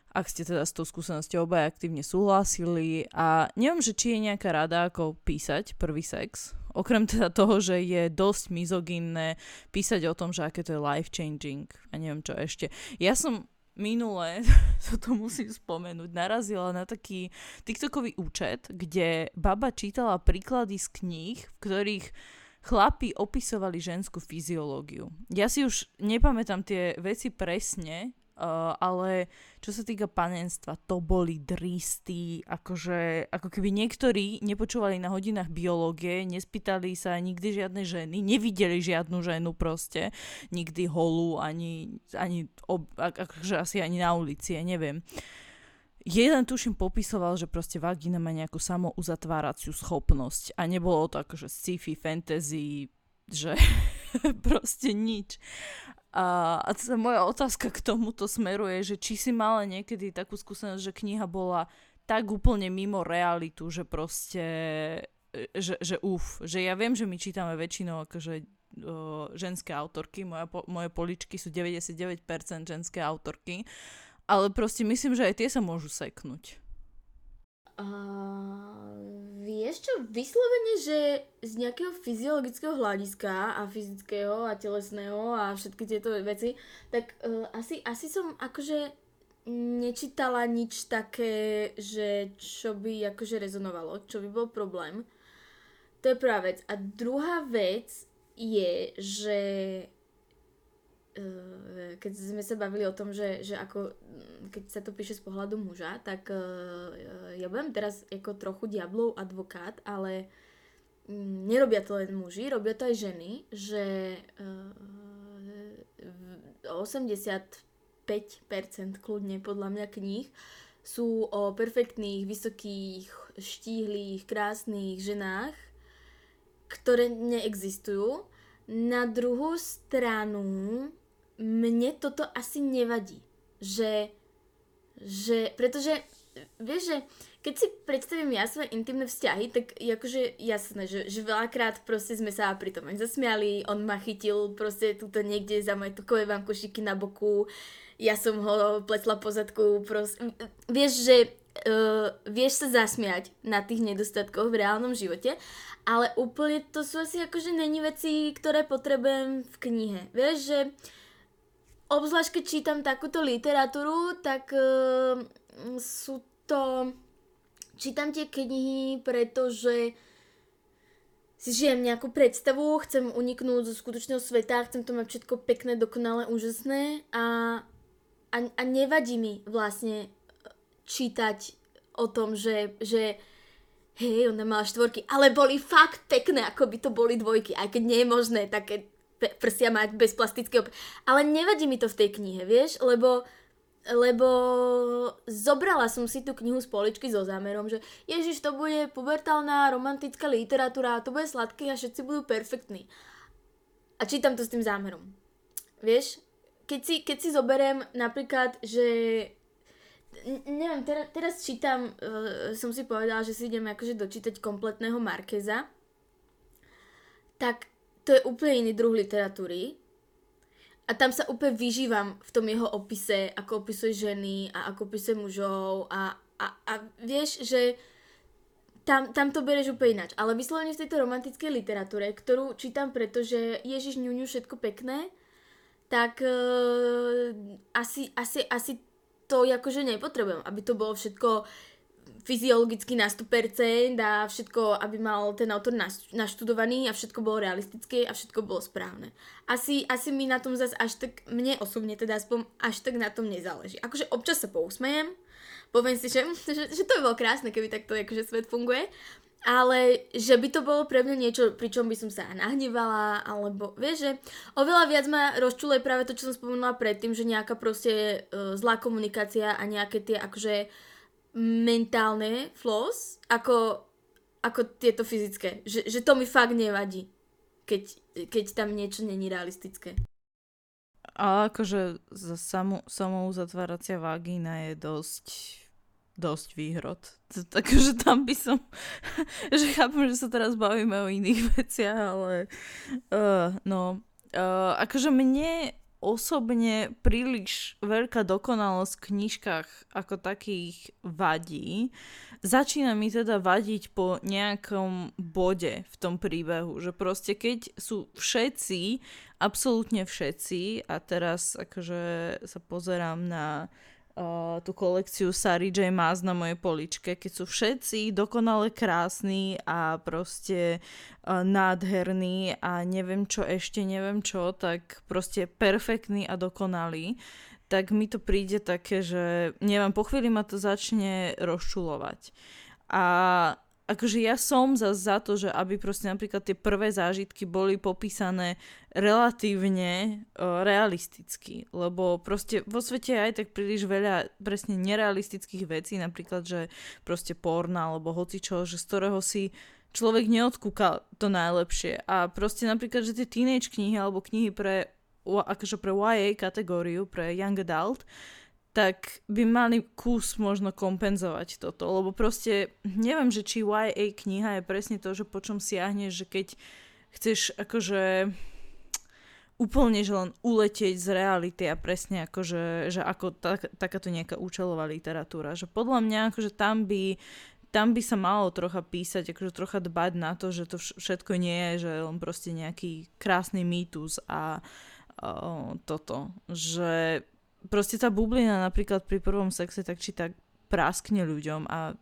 ak ste teda s tou skúsenosťou obaja aktívne súhlasili a neviem, že či je nejaká rada, ako písať prvý sex, okrem teda toho, že je dosť mizogynné písať o tom, že aké to je life-changing a neviem čo ešte. Ja som minule, [laughs] to musím spomenúť, narazila na taký TikTokový účet, kde baba čítala príklady z kníh, v ktorých chlapi opisovali ženskú fyziológiu. Ja si už nepamätám tie veci presne, Uh, ale čo sa týka panenstva, to boli dristy, akože, ako keby niektorí nepočúvali na hodinách biológie, nespýtali sa nikdy žiadne ženy, nevideli žiadnu ženu proste, nikdy holú, ani, ani ob, akože asi ani na ulici, ja neviem. Jeden tuším popisoval, že proste vagína má nejakú samouzatváraciu schopnosť a nebolo to akože sci-fi, fantasy, že [laughs] proste nič. A, moja otázka k tomuto smeruje, že či si mala niekedy takú skúsenosť, že kniha bola tak úplne mimo realitu, že proste, e, že, že uf, že ja viem, že my čítame väčšinou akože o, ženské autorky, moja, po, moje poličky sú 99% ženské autorky, ale proste myslím, že aj tie sa môžu seknúť. Uh, vieš čo, vyslovene, že z nejakého fyziologického hľadiska a fyzického a telesného a všetky tieto veci, tak uh, asi, asi som akože nečítala nič také, že čo by akože rezonovalo, čo by bol problém. To je prvá vec. A druhá vec je, že keď sme sa bavili o tom, že, že ako, mm, keď sa to píše z pohľadu muža, tak uh, ja budem teraz ako trochu diablov advokát, ale um, nerobia to len muži, robia to aj ženy, že uh, 85% kľudne podľa mňa kníh sú o perfektných, vysokých, štíhlých, krásnych ženách, ktoré neexistujú. Na druhú stranu mne toto asi nevadí. Že, že, pretože, vieš, že keď si predstavím ja svoje intimné vzťahy, tak je akože jasné, že, že veľakrát proste sme sa pri tom aj zasmiali, on ma chytil proste tuto niekde za moje tukové vankošiky na boku, ja som ho pletla po zadku, proste, vieš, že uh, vieš sa zasmiať na tých nedostatkoch v reálnom živote, ale úplne to sú asi akože není veci, ktoré potrebujem v knihe. Vieš, že obzvlášť keď čítam takúto literatúru, tak uh, sú to... Čítam tie knihy, pretože si žijem nejakú predstavu, chcem uniknúť zo skutočného sveta, chcem to mať všetko pekné, dokonalé, úžasné a, a, a nevadí mi vlastne čítať o tom, že, že hej, ona mala štvorky, ale boli fakt pekné, ako by to boli dvojky, aj keď nie je možné také prsia mať bez plastického... Ale nevadí mi to v tej knihe, vieš, lebo lebo zobrala som si tú knihu z poličky so zámerom, že Ježiš, to bude pubertálna romantická literatúra, to bude sladké a všetci budú perfektní. A čítam to s tým zámerom. Vieš, keď si, keď si zoberiem napríklad, že neviem, teraz, teraz čítam, uh, som si povedala, že si idem akože dočítať kompletného Markeza, tak to je úplne iný druh literatúry a tam sa úplne vyžívam v tom jeho opise, ako opisuje ženy a ako opisuje mužov a, a, a vieš, že tam, tam to bereš úplne ináč. Ale vyslovene v tejto romantickej literatúre, ktorú čítam, pretože Ježiš ňuňu všetko pekné, tak uh, asi, asi, asi to akože nepotrebujem, aby to bolo všetko fyziologicky na 100% a všetko, aby mal ten autor naštudovaný a všetko bolo realistické a všetko bolo správne. Asi, asi mi na tom zase až tak, mne osobne teda aspoň až tak na tom nezáleží. Akože občas sa pousmejem, poviem si, že, [laughs] že, že to by bolo krásne, keby takto akože svet funguje, ale že by to bolo pre mňa niečo, pri čom by som sa nahnevala, alebo vieš, že oveľa viac ma rozčuluje práve to, čo som spomenula predtým, že nejaká proste uh, zlá komunikácia a nejaké tie akože mentálne flaws ako, ako tieto fyzické. Že, že to mi fakt nevadí, keď, keď tam niečo není realistické. Ale akože samou, samou zatváracia vagína je dosť dosť výhrod. [laughs] Takže tam by som, [laughs] že chápem, že sa teraz bavíme o iných [laughs] veciach, ale uh, no, uh, akože mne osobne príliš veľká dokonalosť v knižkách ako takých vadí. Začína mi teda vadiť po nejakom bode v tom príbehu, že proste keď sú všetci, absolútne všetci, a teraz akože sa pozerám na uh, tú kolekciu Sary J. Maas na mojej poličke, keď sú všetci dokonale krásni a proste uh, nádherní a neviem čo ešte, neviem čo, tak proste perfektní a dokonalí, tak mi to príde také, že neviem, po chvíli ma to začne rozčulovať. A akože ja som za, za to, že aby proste napríklad tie prvé zážitky boli popísané relatívne uh, realisticky, lebo proste vo svete je aj tak príliš veľa presne nerealistických vecí, napríklad, že proste porna alebo hocičo, že z ktorého si človek neodkúka to najlepšie. A proste napríklad, že tie teenage knihy alebo knihy pre akože pre YA kategóriu, pre Young Adult, tak by mali kus možno kompenzovať toto, lebo proste neviem, že či YA kniha je presne to, že po čom siahneš, že keď chceš akože úplne, že len uletieť z reality a presne akože, že ako tak, takáto nejaká účelová literatúra, že podľa mňa akože tam by tam by sa malo trocha písať, akože trocha dbať na to, že to všetko nie je, že len proste nejaký krásny mýtus a uh, toto, že proste tá bublina napríklad pri prvom sexe tak či tak praskne ľuďom a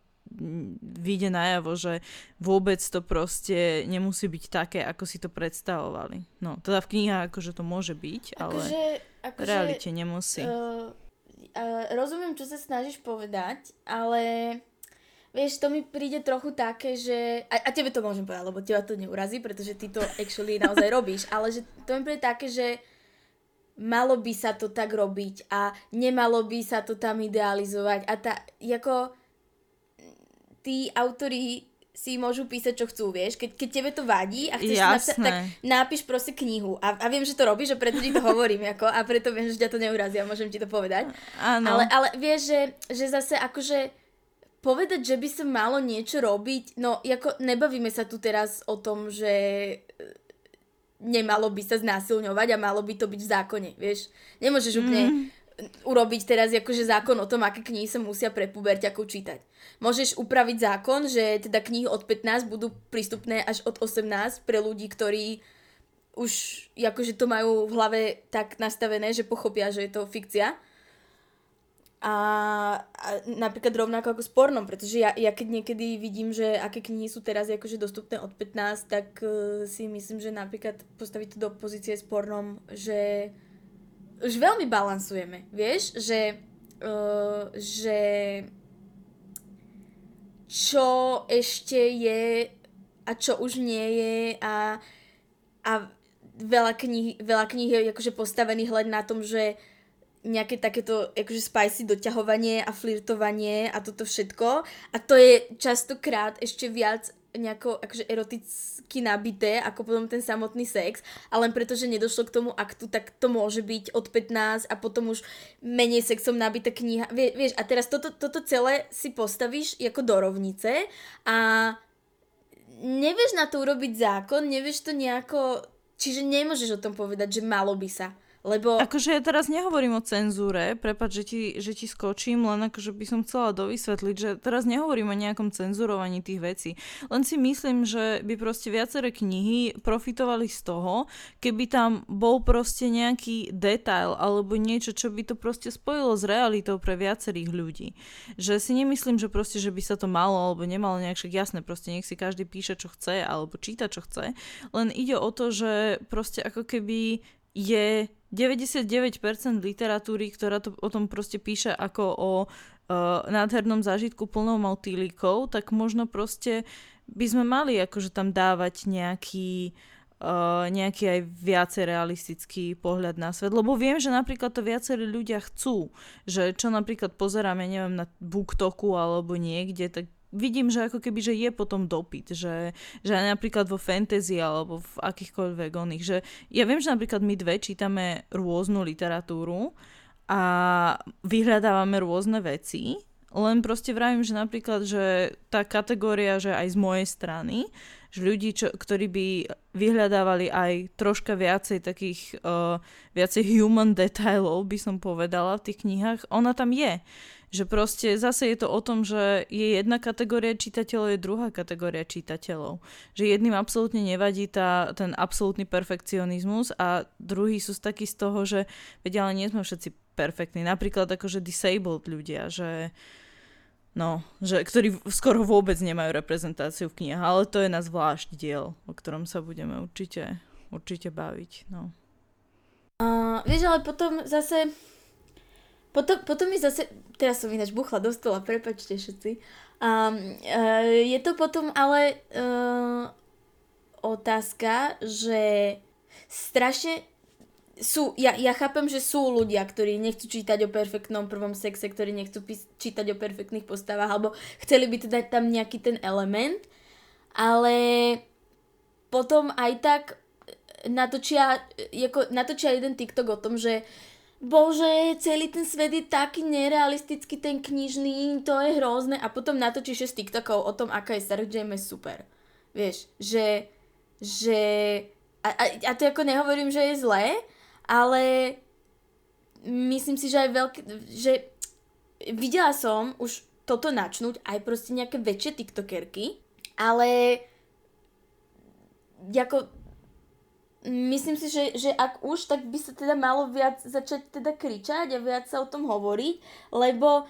vyjde najavo, že vôbec to proste nemusí byť také, ako si to predstavovali. No, teda v knihách akože to môže byť, ale akože, akože, v realite nemusí. Uh, uh, rozumiem, čo sa snažíš povedať, ale vieš, to mi príde trochu také, že... A, a tebe to môžem povedať, lebo teba to neurazí, pretože ty to actually naozaj robíš, ale že to mi príde také, že malo by sa to tak robiť a nemalo by sa to tam idealizovať a tá, ako tí autori si môžu písať, čo chcú, vieš. Keď, keď tebe to vadí a chceš napísať, tak nápiš proste knihu. A, a viem, že to robíš, že preto ti to hovorím, ako, a preto viem, že ťa to neurazí a môžem ti to povedať. Áno. Ale, ale vieš, že, že zase akože povedať, že by sa malo niečo robiť, no ako nebavíme sa tu teraz o tom, že nemalo by sa znásilňovať a malo by to byť v zákone, vieš. Nemôžeš úplne mm. urobiť teraz akože zákon o tom, aké knihy sa musia pre puberťakov čítať. Môžeš upraviť zákon, že teda knihy od 15 budú prístupné až od 18 pre ľudí, ktorí už akože to majú v hlave tak nastavené, že pochopia, že je to fikcia. A, a napríklad rovnako ako s pornom, pretože ja, ja keď niekedy vidím, že aké knihy sú teraz akože dostupné od 15, tak uh, si myslím, že napríklad postaviť to do pozície s pornom, že už veľmi balansujeme, vieš, že, uh, že čo ešte je a čo už nie je a, a veľa kníh, veľa kníh je akože postavených len na tom, že nejaké takéto akože spicy doťahovanie a flirtovanie a toto všetko a to je častokrát ešte viac nejako akože eroticky nabité, ako potom ten samotný sex, ale len preto, že nedošlo k tomu aktu, tak to môže byť od 15 a potom už menej sexom nabité kniha. Vie, vieš, a teraz toto, toto celé si postavíš ako do rovnice a nevieš na to urobiť zákon, nevieš to nejako, čiže nemôžeš o tom povedať, že malo by sa. Lebo... Akože ja teraz nehovorím o cenzúre, prepáč, že ti, že ti skočím, len akože by som chcela dovysvetliť, že teraz nehovorím o nejakom cenzurovaní tých vecí. Len si myslím, že by proste viaceré knihy profitovali z toho, keby tam bol proste nejaký detail alebo niečo, čo by to proste spojilo s realitou pre viacerých ľudí. Že si nemyslím, že proste, že by sa to malo alebo nemalo nejak však jasné, proste nech si každý píše, čo chce alebo číta, čo chce. Len ide o to, že proste ako keby je 99% literatúry, ktorá to o tom proste píše ako o uh, nádhernom zážitku plnou motýlikov, tak možno proste by sme mali akože tam dávať nejaký Uh, nejaký aj viacej realistický pohľad na svet, lebo viem, že napríklad to viacerí ľudia chcú, že čo napríklad pozeráme, neviem, na BookToku alebo niekde, tak vidím, že ako keby, že je potom dopyt, že, že napríklad vo fantasy alebo v akýchkoľvek oných, že ja viem, že napríklad my dve čítame rôznu literatúru a vyhľadávame rôzne veci, len proste vravím, že napríklad, že tá kategória, že aj z mojej strany, že ľudí, čo, ktorí by vyhľadávali aj troška viacej takých, uh, viacej human detailov, by som povedala v tých knihách, ona tam je. Že proste zase je to o tom, že je jedna kategória čitateľov, je druhá kategória čitateľov. Že jedným absolútne nevadí tá, ten absolútny perfekcionizmus a druhý sú takí z toho, že vedia, ale nie sme všetci perfektní. Napríklad akože disabled ľudia, že No, že, ktorí skoro vôbec nemajú reprezentáciu v knihách, ale to je na zvlášť diel, o ktorom sa budeme určite, určite baviť. No. Uh, vieš, ale potom zase potom, potom mi zase, teraz som ináč buchla do stola, prepačte všetci. Um, uh, je to potom ale uh, otázka, že strašne sú, ja, ja chápem, že sú ľudia, ktorí nechcú čítať o perfektnom prvom sexe, ktorí nechcú pís- čítať o perfektných postavách, alebo chceli by teda tam nejaký ten element, ale potom aj tak natočia, ako, natočia jeden TikTok o tom, že bože, celý ten svet je taký nerealistický, ten knižný, to je hrozné. A potom natočíš 6 TikTokov o tom, aká je Sarah James super. Vieš, že, že a, a, a to ako nehovorím, že je zlé, ale myslím si, že aj veľké, že videla som už toto načnúť aj proste nejaké väčšie tiktokerky, ale ako myslím si, že, že ak už, tak by sa teda malo viac začať teda kričať a viac sa o tom hovoriť, lebo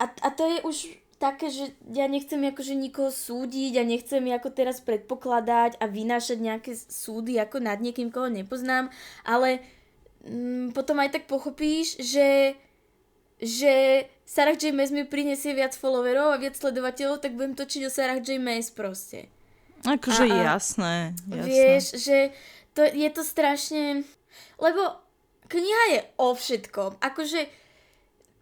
a, a to je už také, že ja nechcem akože nikoho súdiť a nechcem ako teraz predpokladať a vynášať nejaké súdy ako nad niekým, koho nepoznám, ale mm, potom aj tak pochopíš, že že Sarah J. Maas mi prinesie viac followerov a viac sledovateľov, tak budem točiť o Sarah J. Maas proste. Akože a, jasné, jasné. Vieš, že to, je to strašne... Lebo kniha je o všetkom. Akože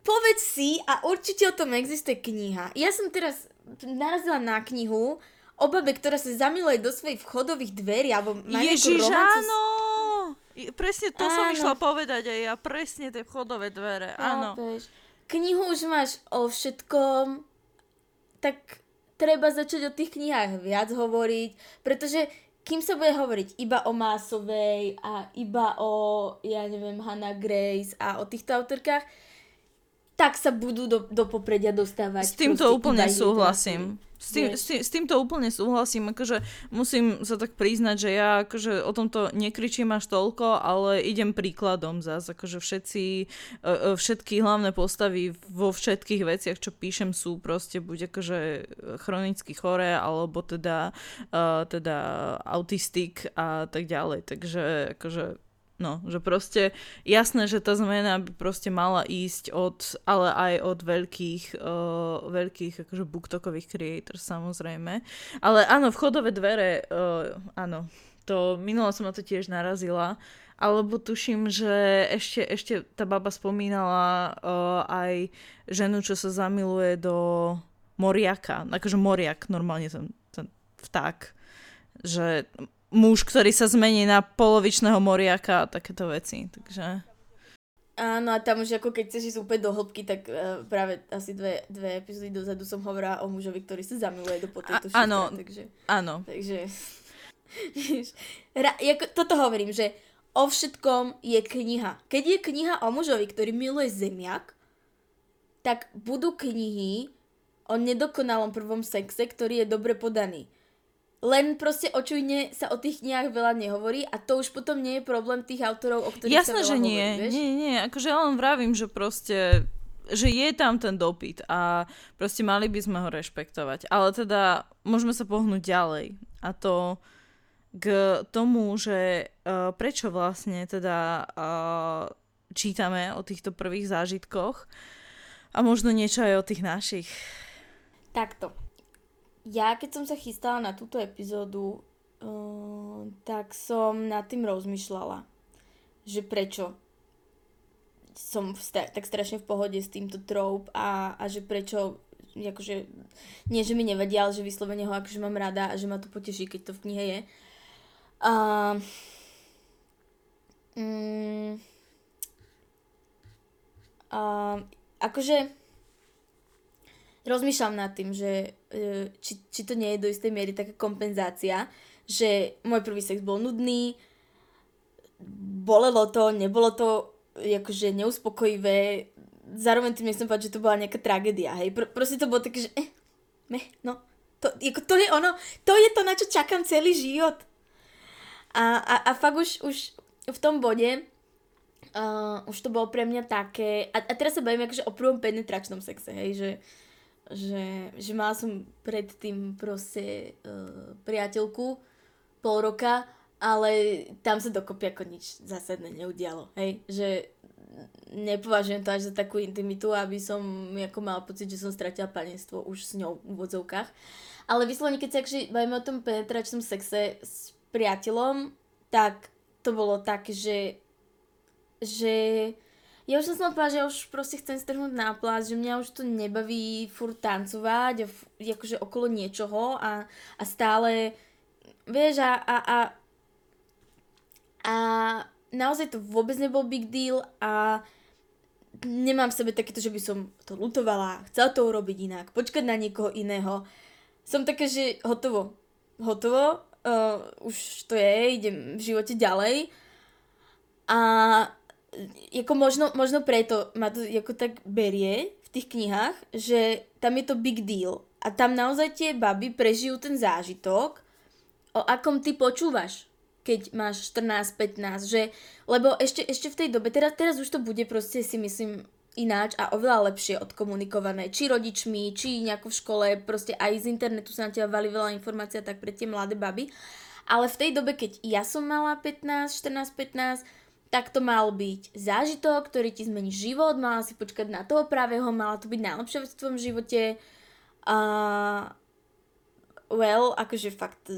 povedz si a určite o tom existuje kniha. Ja som teraz narazila na knihu o babe, ktorá sa zamiluje do svojich vchodových dverí alebo má Ježiš, áno! Presne to áno. som išla povedať aj ja. Presne tie vchodové dvere, áno. Knihu už máš o všetkom, tak treba začať o tých knihách viac hovoriť, pretože kým sa bude hovoriť iba o Másovej a iba o, ja neviem, Hannah Grace a o týchto autorkách, tak sa budú do, do popredia dostávať. S týmto úplne súhlasím. S, tým, s, tým, s týmto úplne súhlasím, akože musím sa tak priznať, že ja akože o tomto nekričím až toľko, ale idem príkladom zás, akože všetci, e, e, všetky hlavné postavy vo všetkých veciach, čo píšem sú proste buď akože chronicky choré, alebo teda, uh, teda autistik a tak ďalej, takže akože No, že proste jasné, že tá zmena by proste mala ísť od, ale aj od veľkých, uh, veľkých akože booktokových creators samozrejme. Ale áno, vchodové dvere, uh, áno, to minulo som na to tiež narazila, alebo tuším, že ešte, ešte tá baba spomínala uh, aj ženu, čo sa zamiluje do moriaka, akože moriak, normálne ten, ten vták, že muž, ktorý sa zmení na polovičného moriaka a takéto veci, takže... Áno, a tam už ako keď chceš ísť úplne do hĺbky, tak uh, práve asi dve, dve epizódy dozadu som hovorila o mužovi, ktorý sa zamiluje do potato a, Áno, takže, áno. Takže, [laughs] ra, ako, toto hovorím, že o všetkom je kniha. Keď je kniha o mužovi, ktorý miluje zemiak, tak budú knihy o nedokonalom prvom sexe, ktorý je dobre podaný. Len proste očujne sa o tých knihách veľa nehovorí a to už potom nie je problém tých autorov, o ktorých Jasné, sa veľa že nie. hovorí, vieš? Nie, nie, akože ja len vravím, že proste že je tam ten dopyt a proste mali by sme ho rešpektovať. Ale teda môžeme sa pohnúť ďalej. A to k tomu, že uh, prečo vlastne teda uh, čítame o týchto prvých zážitkoch a možno niečo aj o tých našich. Takto ja keď som sa chystala na túto epizódu, uh, tak som nad tým rozmýšľala, že prečo som sta- tak strašne v pohode s týmto trope a, a že prečo akože, nie, že mi nevedia, ale že vyslovene ho akože mám rada a že ma to poteší, keď to v knihe je. Uh, um, uh, akože rozmýšľam nad tým, že e, či, či to nie je do istej miery taká kompenzácia, že môj prvý sex bol nudný, bolelo to, nebolo to akože neuspokojivé, zároveň tým nechcem povedať, že to bola nejaká tragédia, hej, Pr- proste to bolo také, že eh, meh, no, to, ako, to je ono, to je to, na čo čakám celý život. A, a, a fakt už, už v tom bode uh, už to bolo pre mňa také, a, a teraz sa bavím akože o prvom penetračnom sexe, hej, že že, že mala som predtým proste uh, priateľku pol roka, ale tam sa dokopy ako nič zásadné neudialo, hej, že nepovažujem to až za takú intimitu, aby som ako mala pocit, že som stratila panenstvo už s ňou v vodzovkách. Ale vyslovene, keď sa akže bavíme o tom penetračnom sexe s priateľom, tak to bolo tak, že že ja už som sa povedala, že ja už proste chcem strhnúť na že mňa už to nebaví furt tancovať akože okolo niečoho a, a stále, vieš, a, a, a, a naozaj to vôbec nebol big deal a nemám v sebe takéto, že by som to lutovala, chcela to urobiť inak, počkať na niekoho iného. Som také, že hotovo, hotovo, uh, už to je, idem v živote ďalej. A ako možno, možno preto ma to ako tak berie v tých knihách, že tam je to big deal. A tam naozaj tie baby prežijú ten zážitok, o akom ty počúvaš, keď máš 14-15, že, lebo ešte, ešte v tej dobe, teraz, teraz už to bude proste si myslím ináč a oveľa lepšie odkomunikované, či rodičmi, či nejako v škole, proste aj z internetu sa na teba vali veľa informácií tak pre tie mladé baby. Ale v tej dobe, keď ja som mala 15, 14, 15, tak to mal byť zážitok, ktorý ti zmení život, mala si počkať na toho pravého, mala to byť najlepšia v tvojom živote. Uh, well, akože fakt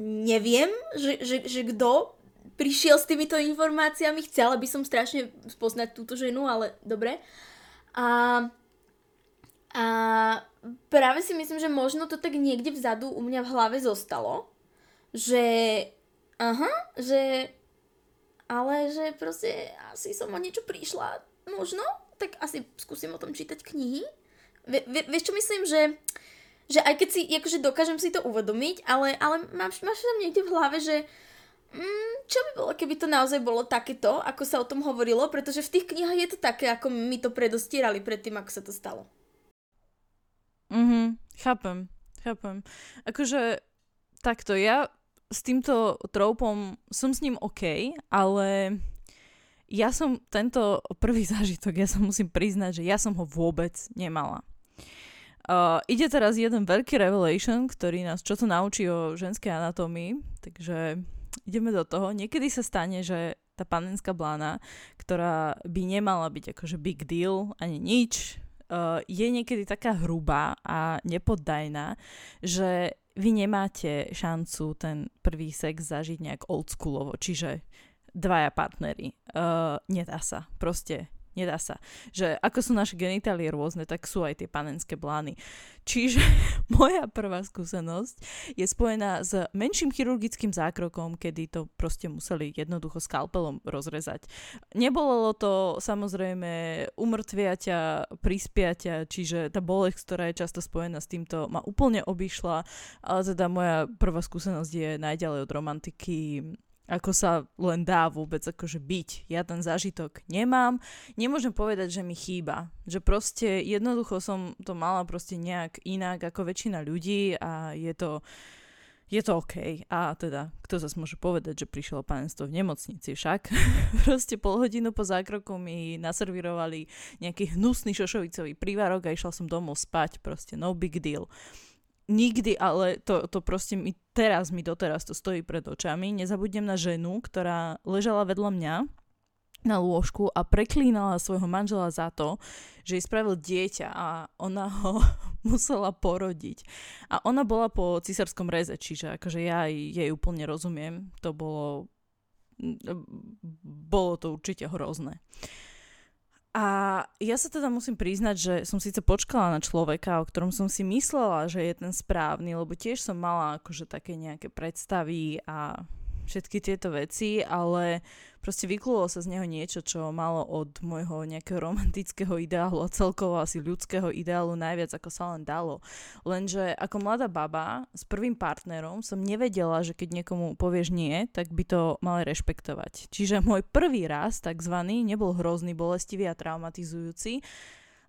neviem, že, že, že kto prišiel s týmito informáciami, chcela by som strašne spoznať túto ženu, ale dobre. A, a práve si myslím, že možno to tak niekde vzadu u mňa v hlave zostalo, že aha, že ale že proste asi som o niečo prišla, možno, tak asi skúsim o tom čítať knihy. Vie, vie, vieš čo myslím, že, že aj keď si, akože dokážem si to uvedomiť, ale, ale máš, máš tam niekde v hlave, že mm, čo by bolo, keby to naozaj bolo takéto, ako sa o tom hovorilo, pretože v tých knihách je to také, ako mi to predostierali predtým, ako sa to stalo. Mhm, chápem, chápem. Akože takto, ja s týmto troupom som s ním OK, ale ja som tento prvý [laughs] zážitok, ja sa musím priznať, že ja som ho vôbec nemala. Uh, ide teraz jeden veľký revelation, ktorý nás čo to naučí o ženskej anatómii, takže ideme do toho. Niekedy sa stane, že tá panenská blána, ktorá by nemala byť akože big deal ani nič, uh, je niekedy taká hrubá a nepoddajná, že vy nemáte šancu ten prvý sex zažiť nejak oldschoolovo, čiže dvaja partnery. Uh, nedá sa. Proste Nedá sa. Že ako sú naše genitálie rôzne, tak sú aj tie panenské blány. Čiže [laughs] moja prvá skúsenosť je spojená s menším chirurgickým zákrokom, kedy to proste museli jednoducho skalpelom rozrezať. Nebolo to samozrejme umrtviaťa, prispiaťa, čiže tá bolesť, ktorá je často spojená s týmto, ma úplne obišla, ale teda moja prvá skúsenosť je najďalej od romantiky ako sa len dá vôbec akože byť. Ja ten zážitok nemám, nemôžem povedať, že mi chýba. Že proste jednoducho som to mala proste nejak inak ako väčšina ľudí a je to, je to OK. A teda, kto zase môže povedať, že prišiel pánstvo v nemocnici však. [laughs] proste pol hodinu po zákroku mi naservirovali nejaký hnusný šošovicový prívarok a išla som domov spať. Proste no big deal nikdy, ale to, to proste mi teraz, mi doteraz to stojí pred očami. Nezabudnem na ženu, ktorá ležala vedľa mňa na lôžku a preklínala svojho manžela za to, že jej spravil dieťa a ona ho [laughs] musela porodiť. A ona bola po cisárskom reze, čiže akože ja jej úplne rozumiem. To bolo bolo to určite hrozné. Uh, a ja sa teda musím priznať, že som síce počkala na človeka, o ktorom som si myslela, že je ten správny, lebo tiež som mala akože také nejaké predstavy a všetky tieto veci, ale proste vyklulo sa z neho niečo, čo malo od môjho nejakého romantického ideálu a celkovo asi ľudského ideálu najviac, ako sa len dalo. Lenže ako mladá baba s prvým partnerom som nevedela, že keď niekomu povieš nie, tak by to mali rešpektovať. Čiže môj prvý raz, takzvaný, nebol hrozný, bolestivý a traumatizujúci,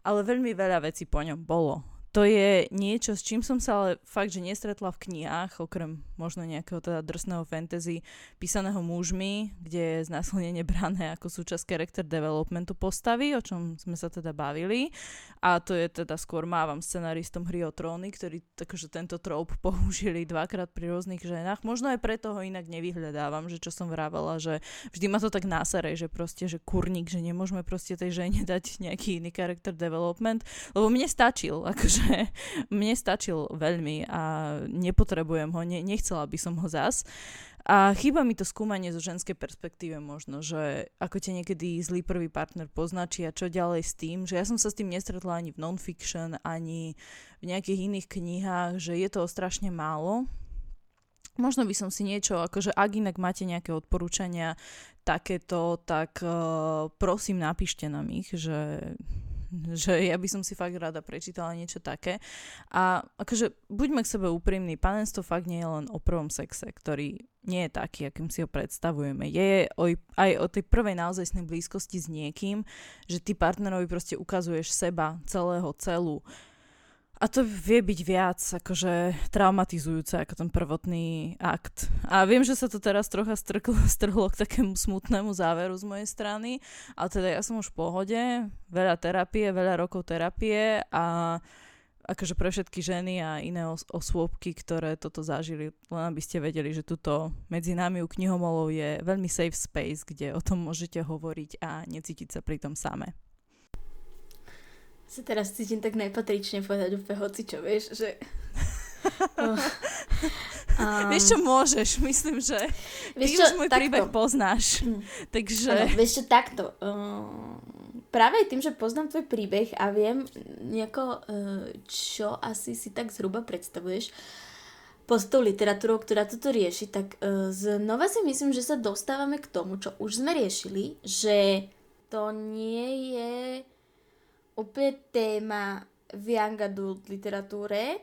ale veľmi veľa vecí po ňom bolo to je niečo, s čím som sa ale fakt, že nestretla v knihách, okrem možno nejakého teda drsného fantasy písaného mužmi, kde je znásilnenie brané ako súčasť character developmentu postavy, o čom sme sa teda bavili. A to je teda skôr mávam scenaristom hry o tróny, ktorí takže tento trope [laughs] použili dvakrát pri rôznych ženách. Možno aj preto ho inak nevyhľadávam, že čo som vravela, že vždy ma to tak násere, že proste, že kurník, že nemôžeme proste tej žene [laughs] dať nejaký iný character development, lebo mne stačil, akože že [laughs] mne stačil veľmi a nepotrebujem ho, ne, nechcela by som ho zas. A chýba mi to skúmanie zo ženskej perspektíve možno, že ako ťa niekedy zlý prvý partner poznačí a čo ďalej s tým, že ja som sa s tým nestretla ani v non-fiction, ani v nejakých iných knihách, že je toho strašne málo. Možno by som si niečo, akože ak inak máte nejaké odporúčania takéto, tak uh, prosím napíšte nám ich, že [laughs] že ja by som si fakt rada prečítala niečo také. A akože buďme k sebe úprimní, panenstvo fakt nie je len o prvom sexe, ktorý nie je taký, akým si ho predstavujeme. Je o, aj o tej prvej naozajstnej blízkosti s niekým, že ty partnerovi proste ukazuješ seba, celého, celú. A to vie byť viac akože traumatizujúce ako ten prvotný akt. A viem, že sa to teraz trocha strklo, [laughs] strhlo k takému smutnému záveru z mojej strany, ale teda ja som už v pohode, veľa terapie, veľa rokov terapie a akože pre všetky ženy a iné os- osôbky, ktoré toto zažili, len aby ste vedeli, že tuto medzi nami u knihomolov je veľmi safe space, kde o tom môžete hovoriť a necítiť sa pri tom same sa teraz cítim tak nepatrične povedať úplne hoci čo, vieš, že... [laughs] oh. Um, [laughs] vieš čo môžeš, myslím, že vieš ty čo, už môj takto. príbeh poznáš. Mm. Takže... Ano, vieš čo, takto. Uh, práve tým, že poznám tvoj príbeh a viem nejako, uh, čo asi si tak zhruba predstavuješ pod tou literatúrou, ktorá toto rieši, tak uh, znova si myslím, že sa dostávame k tomu, čo už sme riešili, že to nie je úplne téma young adult literatúre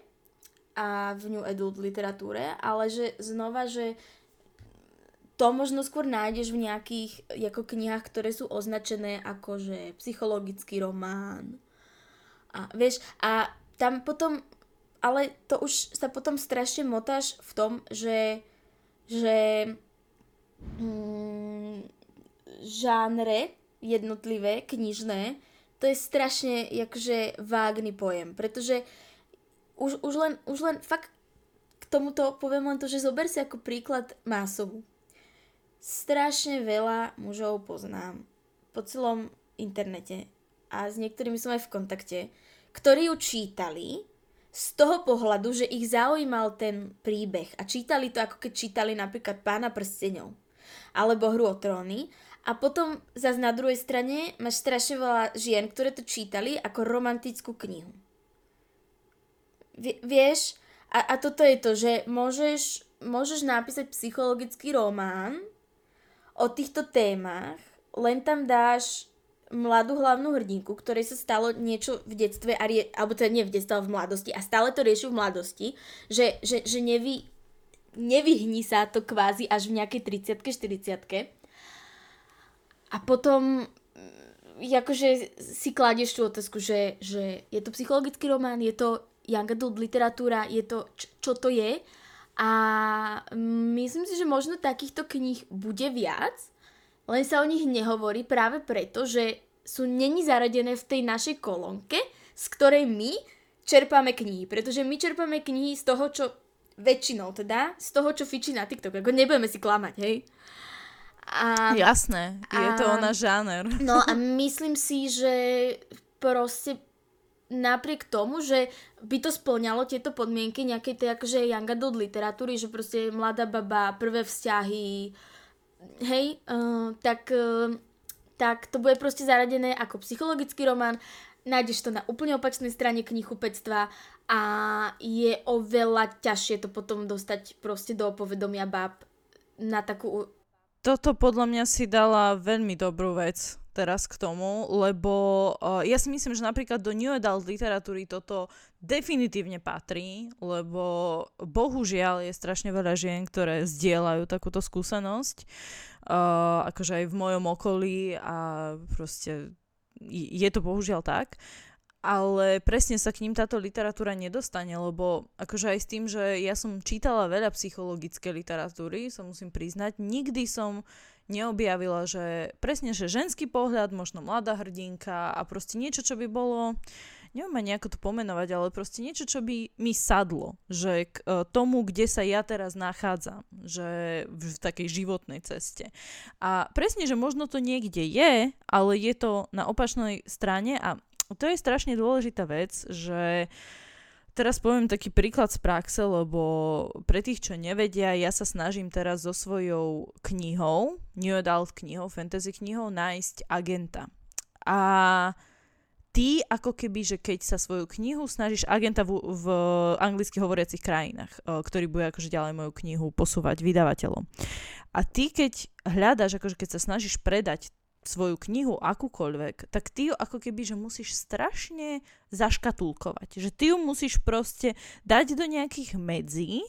a v New Adult literatúre, ale že znova, že to možno skôr nájdeš v nejakých ako knihách, ktoré sú označené ako že psychologický román. A vieš, a tam potom, ale to už sa potom strašne motáš v tom, že, že mm, žánre jednotlivé, knižné, to je strašne akože vágný pojem, pretože už, už, len, už len fakt k tomuto poviem len to, že zober si ako príklad Másovu. Strašne veľa mužov poznám po celom internete a s niektorými som aj v kontakte, ktorí ju čítali z toho pohľadu, že ich zaujímal ten príbeh a čítali to ako keď čítali napríklad Pána prsteňov alebo Hru o tróny a potom zase na druhej strane máš strašne veľa žien, ktoré to čítali ako romantickú knihu. Vieš, a, a toto je to, že môžeš, môžeš napísať psychologický román, o týchto témach, len tam dáš mladú hlavnú hrdinku, ktorej sa stalo niečo v detstve, a rie- alebo teda nie v detstve, ale v mladosti. A stále to rieši v mladosti, že, že, že nevy, nevyhní sa to kvázi až v nejakej 30 40 a potom akože si kladieš tú otázku, že, že je to psychologický román, je to young adult literatúra, je to, čo, čo to je a myslím si, že možno takýchto kníh bude viac, len sa o nich nehovorí práve preto, že sú není zaradené v tej našej kolónke, z ktorej my čerpáme knihy. Pretože my čerpáme knihy z toho, čo väčšinou teda, z toho, čo fičí na TikTok. Ako nebudeme si klamať, hej? A, Jasné, je a, to ona žáner. [laughs] No a myslím si, že proste napriek tomu, že by to splňalo tieto podmienky nejakej tej akože young adult literatúry, že proste mladá baba, prvé vzťahy, hej, uh, tak, uh, tak to bude proste zaradené ako psychologický román, nájdeš to na úplne opačnej strane knihkupectva a je oveľa ťažšie to potom dostať proste do povedomia bab na takú... Toto podľa mňa si dala veľmi dobrú vec teraz k tomu, lebo uh, ja si myslím, že napríklad do New Adult literatúry toto definitívne patrí, lebo bohužiaľ je strašne veľa žien, ktoré zdieľajú takúto skúsenosť, uh, akože aj v mojom okolí a proste je to bohužiaľ tak ale presne sa k ním táto literatúra nedostane, lebo akože aj s tým, že ja som čítala veľa psychologické literatúry, sa musím priznať, nikdy som neobjavila, že presne, že ženský pohľad, možno mladá hrdinka a proste niečo, čo by bolo, neviem ani ako to pomenovať, ale proste niečo, čo by mi sadlo, že k uh, tomu, kde sa ja teraz nachádzam, že v takej životnej ceste. A presne, že možno to niekde je, ale je to na opačnej strane a to je strašne dôležitá vec, že teraz poviem taký príklad z praxe, lebo pre tých, čo nevedia, ja sa snažím teraz so svojou knihou, New Adult knihou, fantasy knihou, nájsť agenta. A ty ako keby, že keď sa svoju knihu snažíš agenta v, v anglicky hovoriacich krajinách, ktorý bude akože ďalej moju knihu posúvať vydavateľom. A ty keď hľadaš, akože keď sa snažíš predať svoju knihu akúkoľvek, tak ty ju ako keby, že musíš strašne zaškatulkovať. Že ty ju musíš proste dať do nejakých medzí,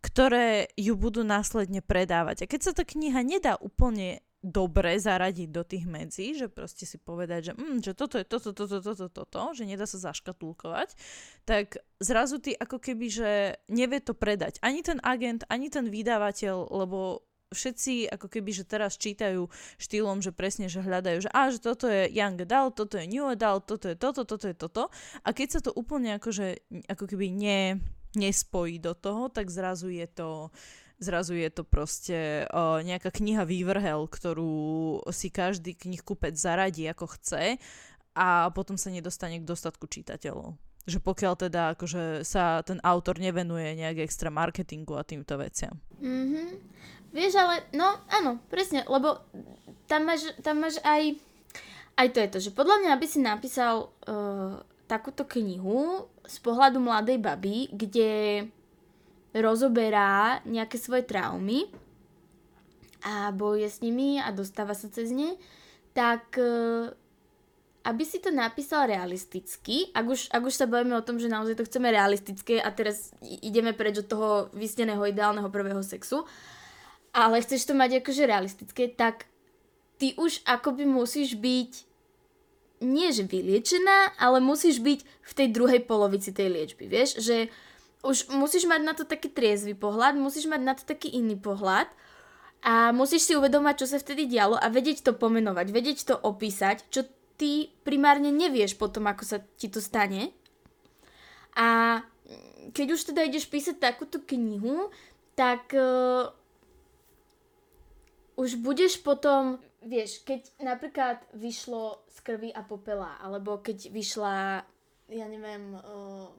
ktoré ju budú následne predávať. A keď sa tá kniha nedá úplne dobre zaradiť do tých medzí, že proste si povedať, že, mm, že toto je toto, toto, toto, toto, že nedá sa zaškatulkovať, tak zrazu ty ako keby, že nevie to predať. Ani ten agent, ani ten vydávateľ, lebo všetci ako keby, že teraz čítajú štýlom, že presne, že hľadajú, že a, že toto je young adult, toto je new adult, toto je toto, toto je toto. A keď sa to úplne akože, ako keby ne, nespojí do toho, tak zrazu je to zrazu je to proste o, nejaká kniha vývrhel, ktorú si každý knihkupec zaradí ako chce a potom sa nedostane k dostatku čitateľov. Že pokiaľ teda akože sa ten autor nevenuje nejak extra marketingu a týmto veciam. Mm-hmm. Vieš, ale no áno, presne, lebo tam máš, tam máš aj, aj to je to, že podľa mňa, aby si napísal uh, takúto knihu z pohľadu mladej baby, kde rozoberá nejaké svoje traumy a bojuje s nimi a dostáva sa cez ne, tak uh, aby si to napísal realisticky, ak už, ak už sa bavíme o tom, že naozaj to chceme realistické a teraz ideme preč od toho vysneného ideálneho prvého sexu, ale chceš to mať akože realistické, tak ty už akoby musíš byť nie že vyliečená, ale musíš byť v tej druhej polovici tej liečby, vieš, že už musíš mať na to taký triezvy pohľad, musíš mať na to taký iný pohľad a musíš si uvedomať, čo sa vtedy dialo a vedieť to pomenovať, vedieť to opísať, čo ty primárne nevieš potom, ako sa ti to stane. A keď už teda ideš písať takúto knihu, tak uh, už budeš potom vieš, keď napríklad vyšlo z krvi a popela, alebo keď vyšla, ja neviem, uh,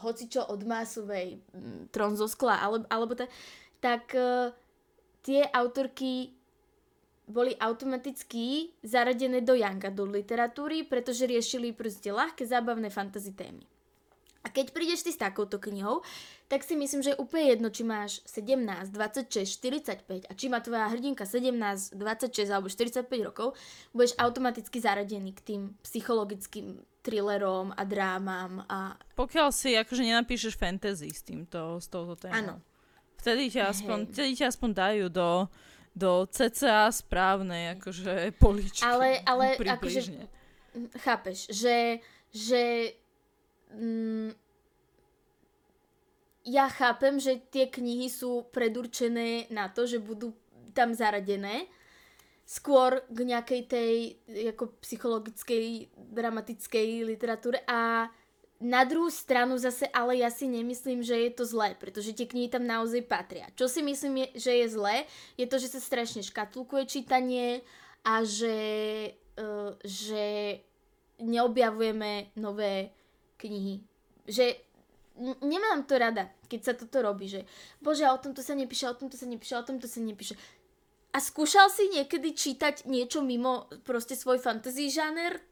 hocičo od Másovej, um, Tron zo skla, alebo, alebo ta, tak uh, tie autorky boli automaticky zaradené do Young do literatúry, pretože riešili proste ľahké, zábavné fantasy témy. A keď prídeš ty s takouto knihou, tak si myslím, že je úplne jedno, či máš 17, 26, 45 a či má tvoja hrdinka 17, 26 alebo 45 rokov, budeš automaticky zaradený k tým psychologickým thrillerom a drámam a... Pokiaľ si akože nenapíšeš fantasy s týmto, s touto témou. Áno. Vtedy ťa aspoň, vtedy ťa aspoň dajú do, do cca správnej akože [laughs] poličky. Ale, ale [laughs] akože, chápeš, že, že mm, ja chápem, že tie knihy sú predurčené na to, že budú tam zaradené, skôr k nejakej tej ako psychologickej, dramatickej literatúre a na druhú stranu zase, ale ja si nemyslím, že je to zlé, pretože tie knihy tam naozaj patria. Čo si myslím, je, že je zlé, je to, že sa strašne škatulkuje čítanie a že, uh, že neobjavujeme nové knihy. Že nemám to rada, keď sa toto robí, že bože, o tomto sa nepíše, o tomto sa nepíše, o tomto sa nepíše. A skúšal si niekedy čítať niečo mimo proste svoj fantasy žáner?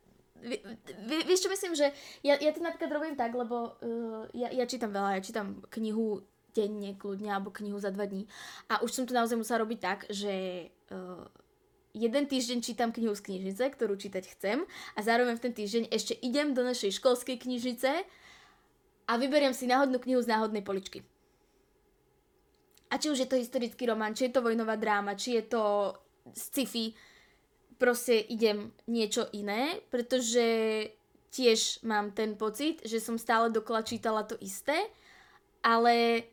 Vieš čo myslím, že ja, ja to napríklad robím tak, lebo uh, ja, ja čítam veľa, ja čítam knihu denne, kľudne, alebo knihu za dva dní. A už som to naozaj musela robiť tak, že uh, jeden týždeň čítam knihu z knižnice, ktorú čítať chcem a zároveň v ten týždeň ešte idem do našej školskej knižnice a vyberiem si náhodnú knihu z náhodnej poličky. A či už je to historický román, či je to vojnová dráma, či je to sci-fi, proste idem niečo iné, pretože tiež mám ten pocit, že som stále dokola čítala to isté, ale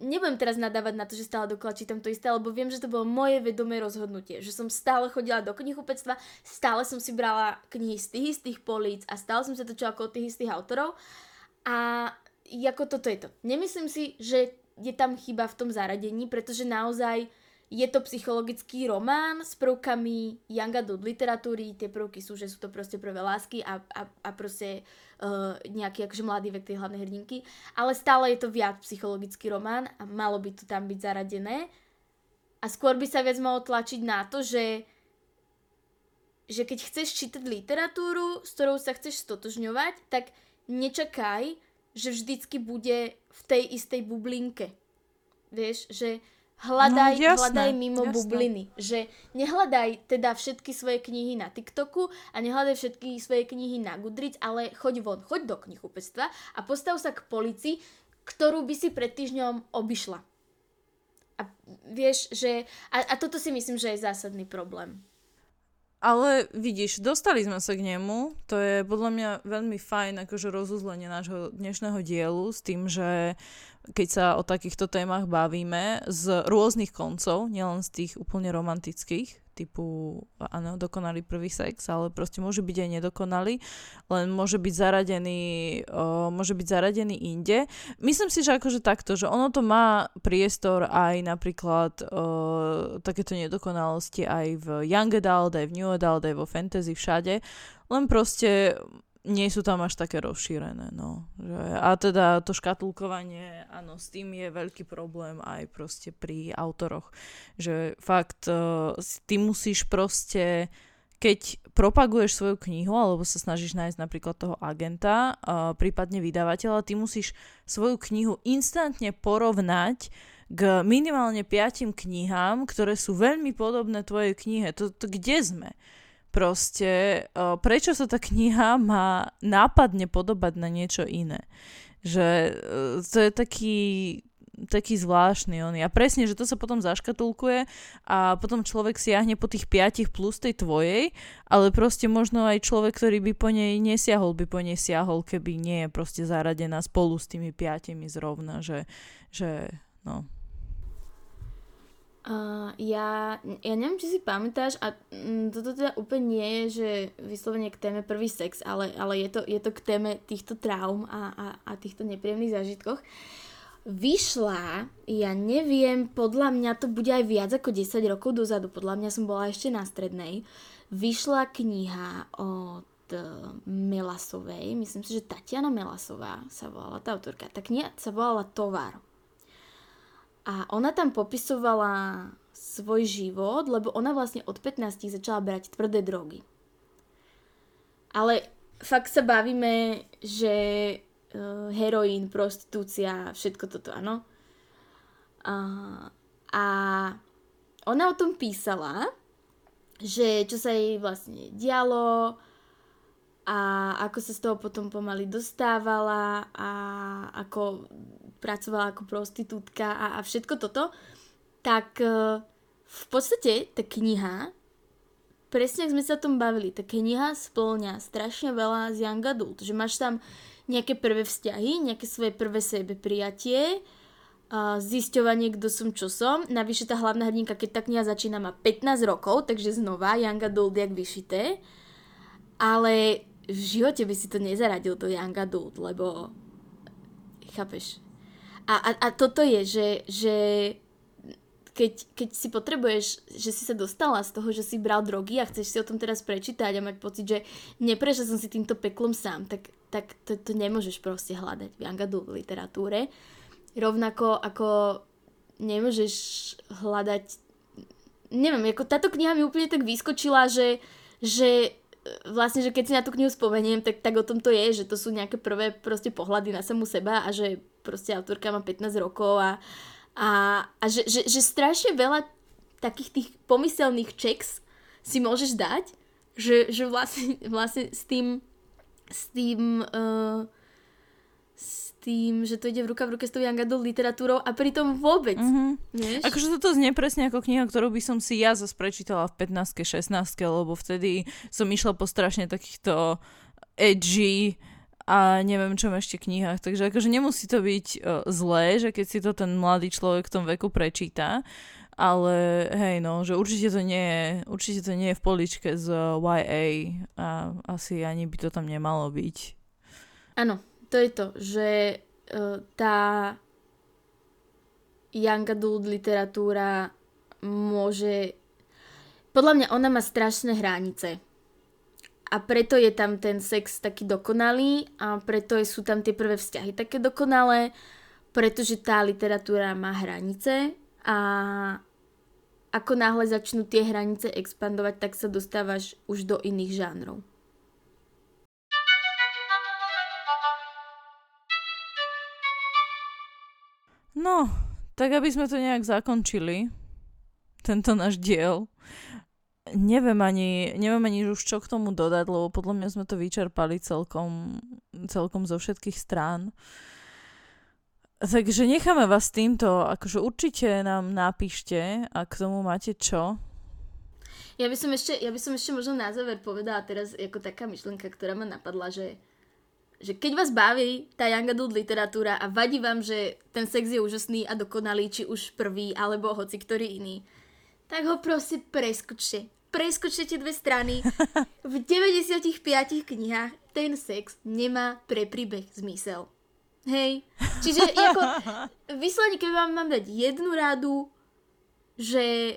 nebudem teraz nadávať na to, že stále dokola čítam to isté, lebo viem, že to bolo moje vedomé rozhodnutie, že som stále chodila do knihupectva, stále som si brala knihy z tých istých políc a stále som sa točila ako tých istých autorov a ako toto je to. Nemyslím si, že je tam chyba v tom zaradení, pretože naozaj je to psychologický román s prvkami young adult literatúry, tie prvky sú, že sú to proste prvé lásky a, a, a proste uh, nejaký akože mladý vek tej hlavnej hrdinky, ale stále je to viac psychologický román a malo by to tam byť zaradené. A skôr by sa viac malo tlačiť na to, že že keď chceš čítať literatúru, s ktorou sa chceš stotožňovať, tak nečakaj, že vždycky bude v tej istej bublinke. Vieš, že hľadaj, no, jasné, hľadaj mimo jasné. bubliny. Že nehľadaj teda všetky svoje knihy na TikToku a nehľadaj všetky svoje knihy na Goodreads, ale choď von, choď do knihupectva a postav sa k polici, ktorú by si pred týždňom obišla. A vieš, že... A, a toto si myslím, že je zásadný problém. Ale vidíš, dostali sme sa k nemu, to je podľa mňa veľmi fajn akože rozuzlenie nášho dnešného dielu s tým, že keď sa o takýchto témach bavíme z rôznych koncov, nielen z tých úplne romantických, typu, áno, dokonalý prvý sex, ale proste môže byť aj nedokonalý, len môže byť zaradený, o, môže byť zaradený inde. Myslím si, že akože takto, že ono to má priestor aj napríklad o, takéto nedokonalosti aj v Young Adult, aj v New Adult, aj vo fantasy, všade, len proste nie sú tam až také rozšírené. No. Že, a teda to škatulkovanie, áno, s tým je veľký problém aj proste pri autoroch. Že fakt, uh, ty musíš proste, keď propaguješ svoju knihu, alebo sa snažíš nájsť napríklad toho agenta, uh, prípadne vydavateľa, ty musíš svoju knihu instantne porovnať k minimálne piatim knihám, ktoré sú veľmi podobné tvojej knihe. To, to kde sme? Proste, prečo sa tá kniha má nápadne podobať na niečo iné. Že uh, to je taký taký zvláštny on. A presne, že to sa potom zaškatulkuje a potom človek siahne po tých piatich plus tej tvojej, ale proste možno aj človek, ktorý by po nej nesiahol, by po nej siahol, keby nie je proste zaradená spolu s tými piatimi zrovna, že, že no. Uh, ja, ja neviem, či si pamätáš, a mm, toto teda úplne nie je, že vyslovene k téme prvý sex, ale, ale je, to, je to k téme týchto traum a, a, a týchto nepríjemných zážitkoch. Vyšla, ja neviem, podľa mňa to bude aj viac ako 10 rokov dozadu, podľa mňa som bola ešte na strednej, vyšla kniha od e, Melasovej, myslím si, že Tatiana Melasová sa volala tá autorka. Tá kniha sa volala Tovar. A ona tam popisovala svoj život, lebo ona vlastne od 15 začala brať tvrdé drogy. Ale fakt sa bavíme, že uh, heroín, prostitúcia, všetko toto, áno. Uh, a ona o tom písala, že čo sa jej vlastne dialo a ako sa z toho potom pomaly dostávala a ako pracovala ako prostitútka a, a všetko toto, tak uh, v podstate tá kniha, presne ak sme sa o tom bavili, tá kniha splňa strašne veľa z Young Adult, že máš tam nejaké prvé vzťahy, nejaké svoje prvé sebe prijatie, uh, zisťovanie, kto som, čo som. Navyše tá hlavná hrdinka, keď tá kniha začína, má 15 rokov, takže znova Young Adult jak vyšité. Ale v živote by si to nezaradil do Young Adult, lebo chápeš, a, a, a toto je, že, že keď, keď si potrebuješ, že si sa dostala z toho, že si bral drogy a chceš si o tom teraz prečítať a mať pocit, že neprešiel som si týmto peklom sám, tak, tak to, to nemôžeš proste hľadať v Angadu v literatúre. Rovnako ako nemôžeš hľadať neviem, ako táto kniha mi úplne tak vyskočila, že, že vlastne, že keď si na tú knihu spomeniem, tak, tak o tom to je, že to sú nejaké prvé proste pohľady na samú seba a že proste autorka má 15 rokov a, a, a že, že, že strašne veľa takých tých pomyselných checks si môžeš dať, že, že vlastne, vlastne s tým s tým uh, tým, že to ide v ruka v ruke s tou young adult literatúrou a pritom vôbec. Mm-hmm. Vieš? Akože toto znie presne ako kniha, ktorú by som si ja zase prečítala v 15 16 lebo vtedy som išla po strašne takýchto edgy a neviem čom ešte knihách. Takže akože nemusí to byť uh, zlé, že keď si to ten mladý človek v tom veku prečíta, ale hej no, že určite to nie je, určite to nie je v poličke z uh, YA a asi ani by to tam nemalo byť. Áno, to je to, že uh, tá young adult literatúra môže... Podľa mňa ona má strašné hranice. A preto je tam ten sex taký dokonalý a preto sú tam tie prvé vzťahy také dokonalé, pretože tá literatúra má hranice a ako náhle začnú tie hranice expandovať, tak sa dostávaš už do iných žánrov. No, tak aby sme to nejak zakončili, tento náš diel. Neviem ani, neviem ani už čo k tomu dodať, lebo podľa mňa sme to vyčerpali celkom, celkom zo všetkých strán. Takže necháme vás týmto, akože určite nám napíšte, a k tomu máte čo. Ja by som ešte, ja by som ešte možno na záver povedala teraz ako taká myšlienka, ktorá ma napadla, že že keď vás baví tá young adult literatúra a vadí vám, že ten sex je úžasný a dokonalý, či už prvý, alebo hoci ktorý iný, tak ho proste preskočte. Preskočte tie dve strany. V [laughs] 95 knihách ten sex nemá pre príbeh zmysel. Hej. Čiže [laughs] ako, vyslovene, keď vám mám dať jednu radu, že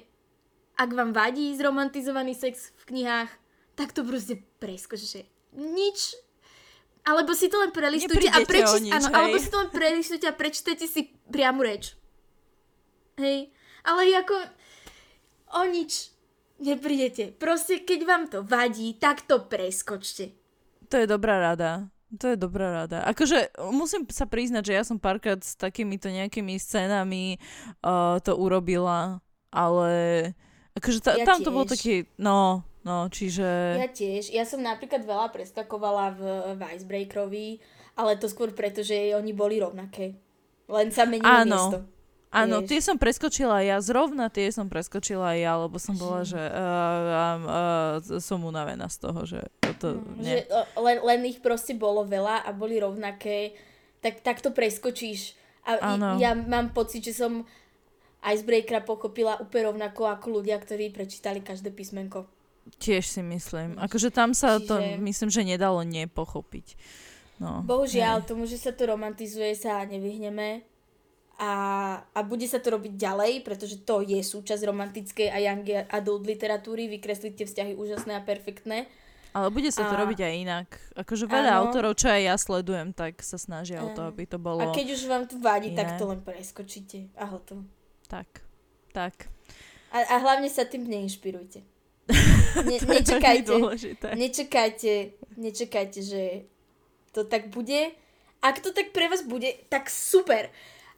ak vám vadí zromantizovaný sex v knihách, tak to proste preskočte. Nič alebo si to len prelistujte a prečíte, áno, alebo si to len prelistujte a prečítajte si priamu reč. Hej. Ale ako o nič neprídete. Proste, keď vám to vadí, tak to preskočte. To je dobrá rada. To je dobrá rada. Akože musím sa priznať, že ja som párkrát s takýmito nejakými scénami uh, to urobila, ale akože ta, ja tam tiež. to bol taký, no, No, čiže... Ja tiež. Ja som napríklad veľa preskakovala v, v Icebreakerovi, ale to skôr preto, že oni boli rovnaké. Len sa menilo Áno. miesto. Áno, Vieš. tie som preskočila ja, zrovna tie som preskočila ja, lebo som bola, že uh, uh, uh, som unavená z toho, že toto, Mm. Že len, len ich proste bolo veľa a boli rovnaké, tak, tak to preskočíš. A Áno. i, ja mám pocit, že som Icebreakera pochopila úplne rovnako ako ľudia, ktorí prečítali každé písmenko. Tiež si myslím. Akože tam sa to, Čiže- myslím, že nedalo nepochopiť. No, Bohužiaľ, hej. tomu, že sa to romantizuje, sa nevyhneme. A, a bude sa to robiť ďalej, pretože to je súčasť romantickej a young adult literatúry. Vykresliť tie vzťahy úžasné a perfektné. Ale bude sa to A- robiť aj inak. Akože veľa Áno. autorov, čo aj ja sledujem, tak sa snažia o to, Áno. aby to A bolo keď už vám to vadí, iné. tak to len preskočíte. A hotovo. tak. Tak. A, a hlavne sa tým neinšpirujte. Ne, nečakajte, nečakajte, nečakajte, že to tak bude. Ak to tak pre vás bude, tak super.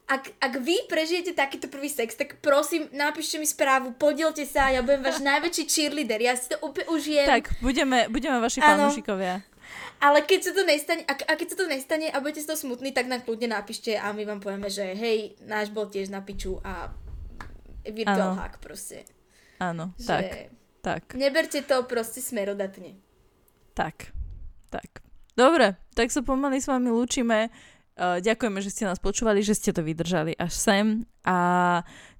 Ak, ak vy prežijete takýto prvý sex, tak prosím, napíšte mi správu, podielte sa, ja budem váš [laughs] najväčší cheerleader, ja si to úplne užijem. Tak, budeme, budeme vaši Áno. fanúšikovia. Ale keď sa to nestane, ak, a keď sa to nestane a budete z toho smutní, tak nám kľudne napíšte a my vám povieme, že hej, náš bol tiež na piču a virtual Áno. hack proste. Áno, Že tak, tak, Neberte to proste smerodatne. tak, tak. Dobre, tak sa pomaly s vami lúčime. Uh, ďakujeme, že ste nás počúvali, že ste to vydržali až sem a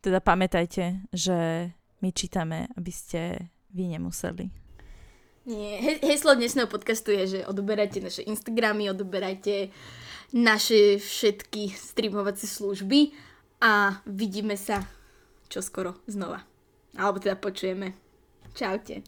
teda pamätajte, že my čítame, aby ste vy nemuseli. Nie, he- heslo dnešného podcastu je, že odoberajte naše Instagramy, odoberajte naše všetky streamovacie služby a vidíme sa čoskoro znova. Alebo teda počujeme. Čaute.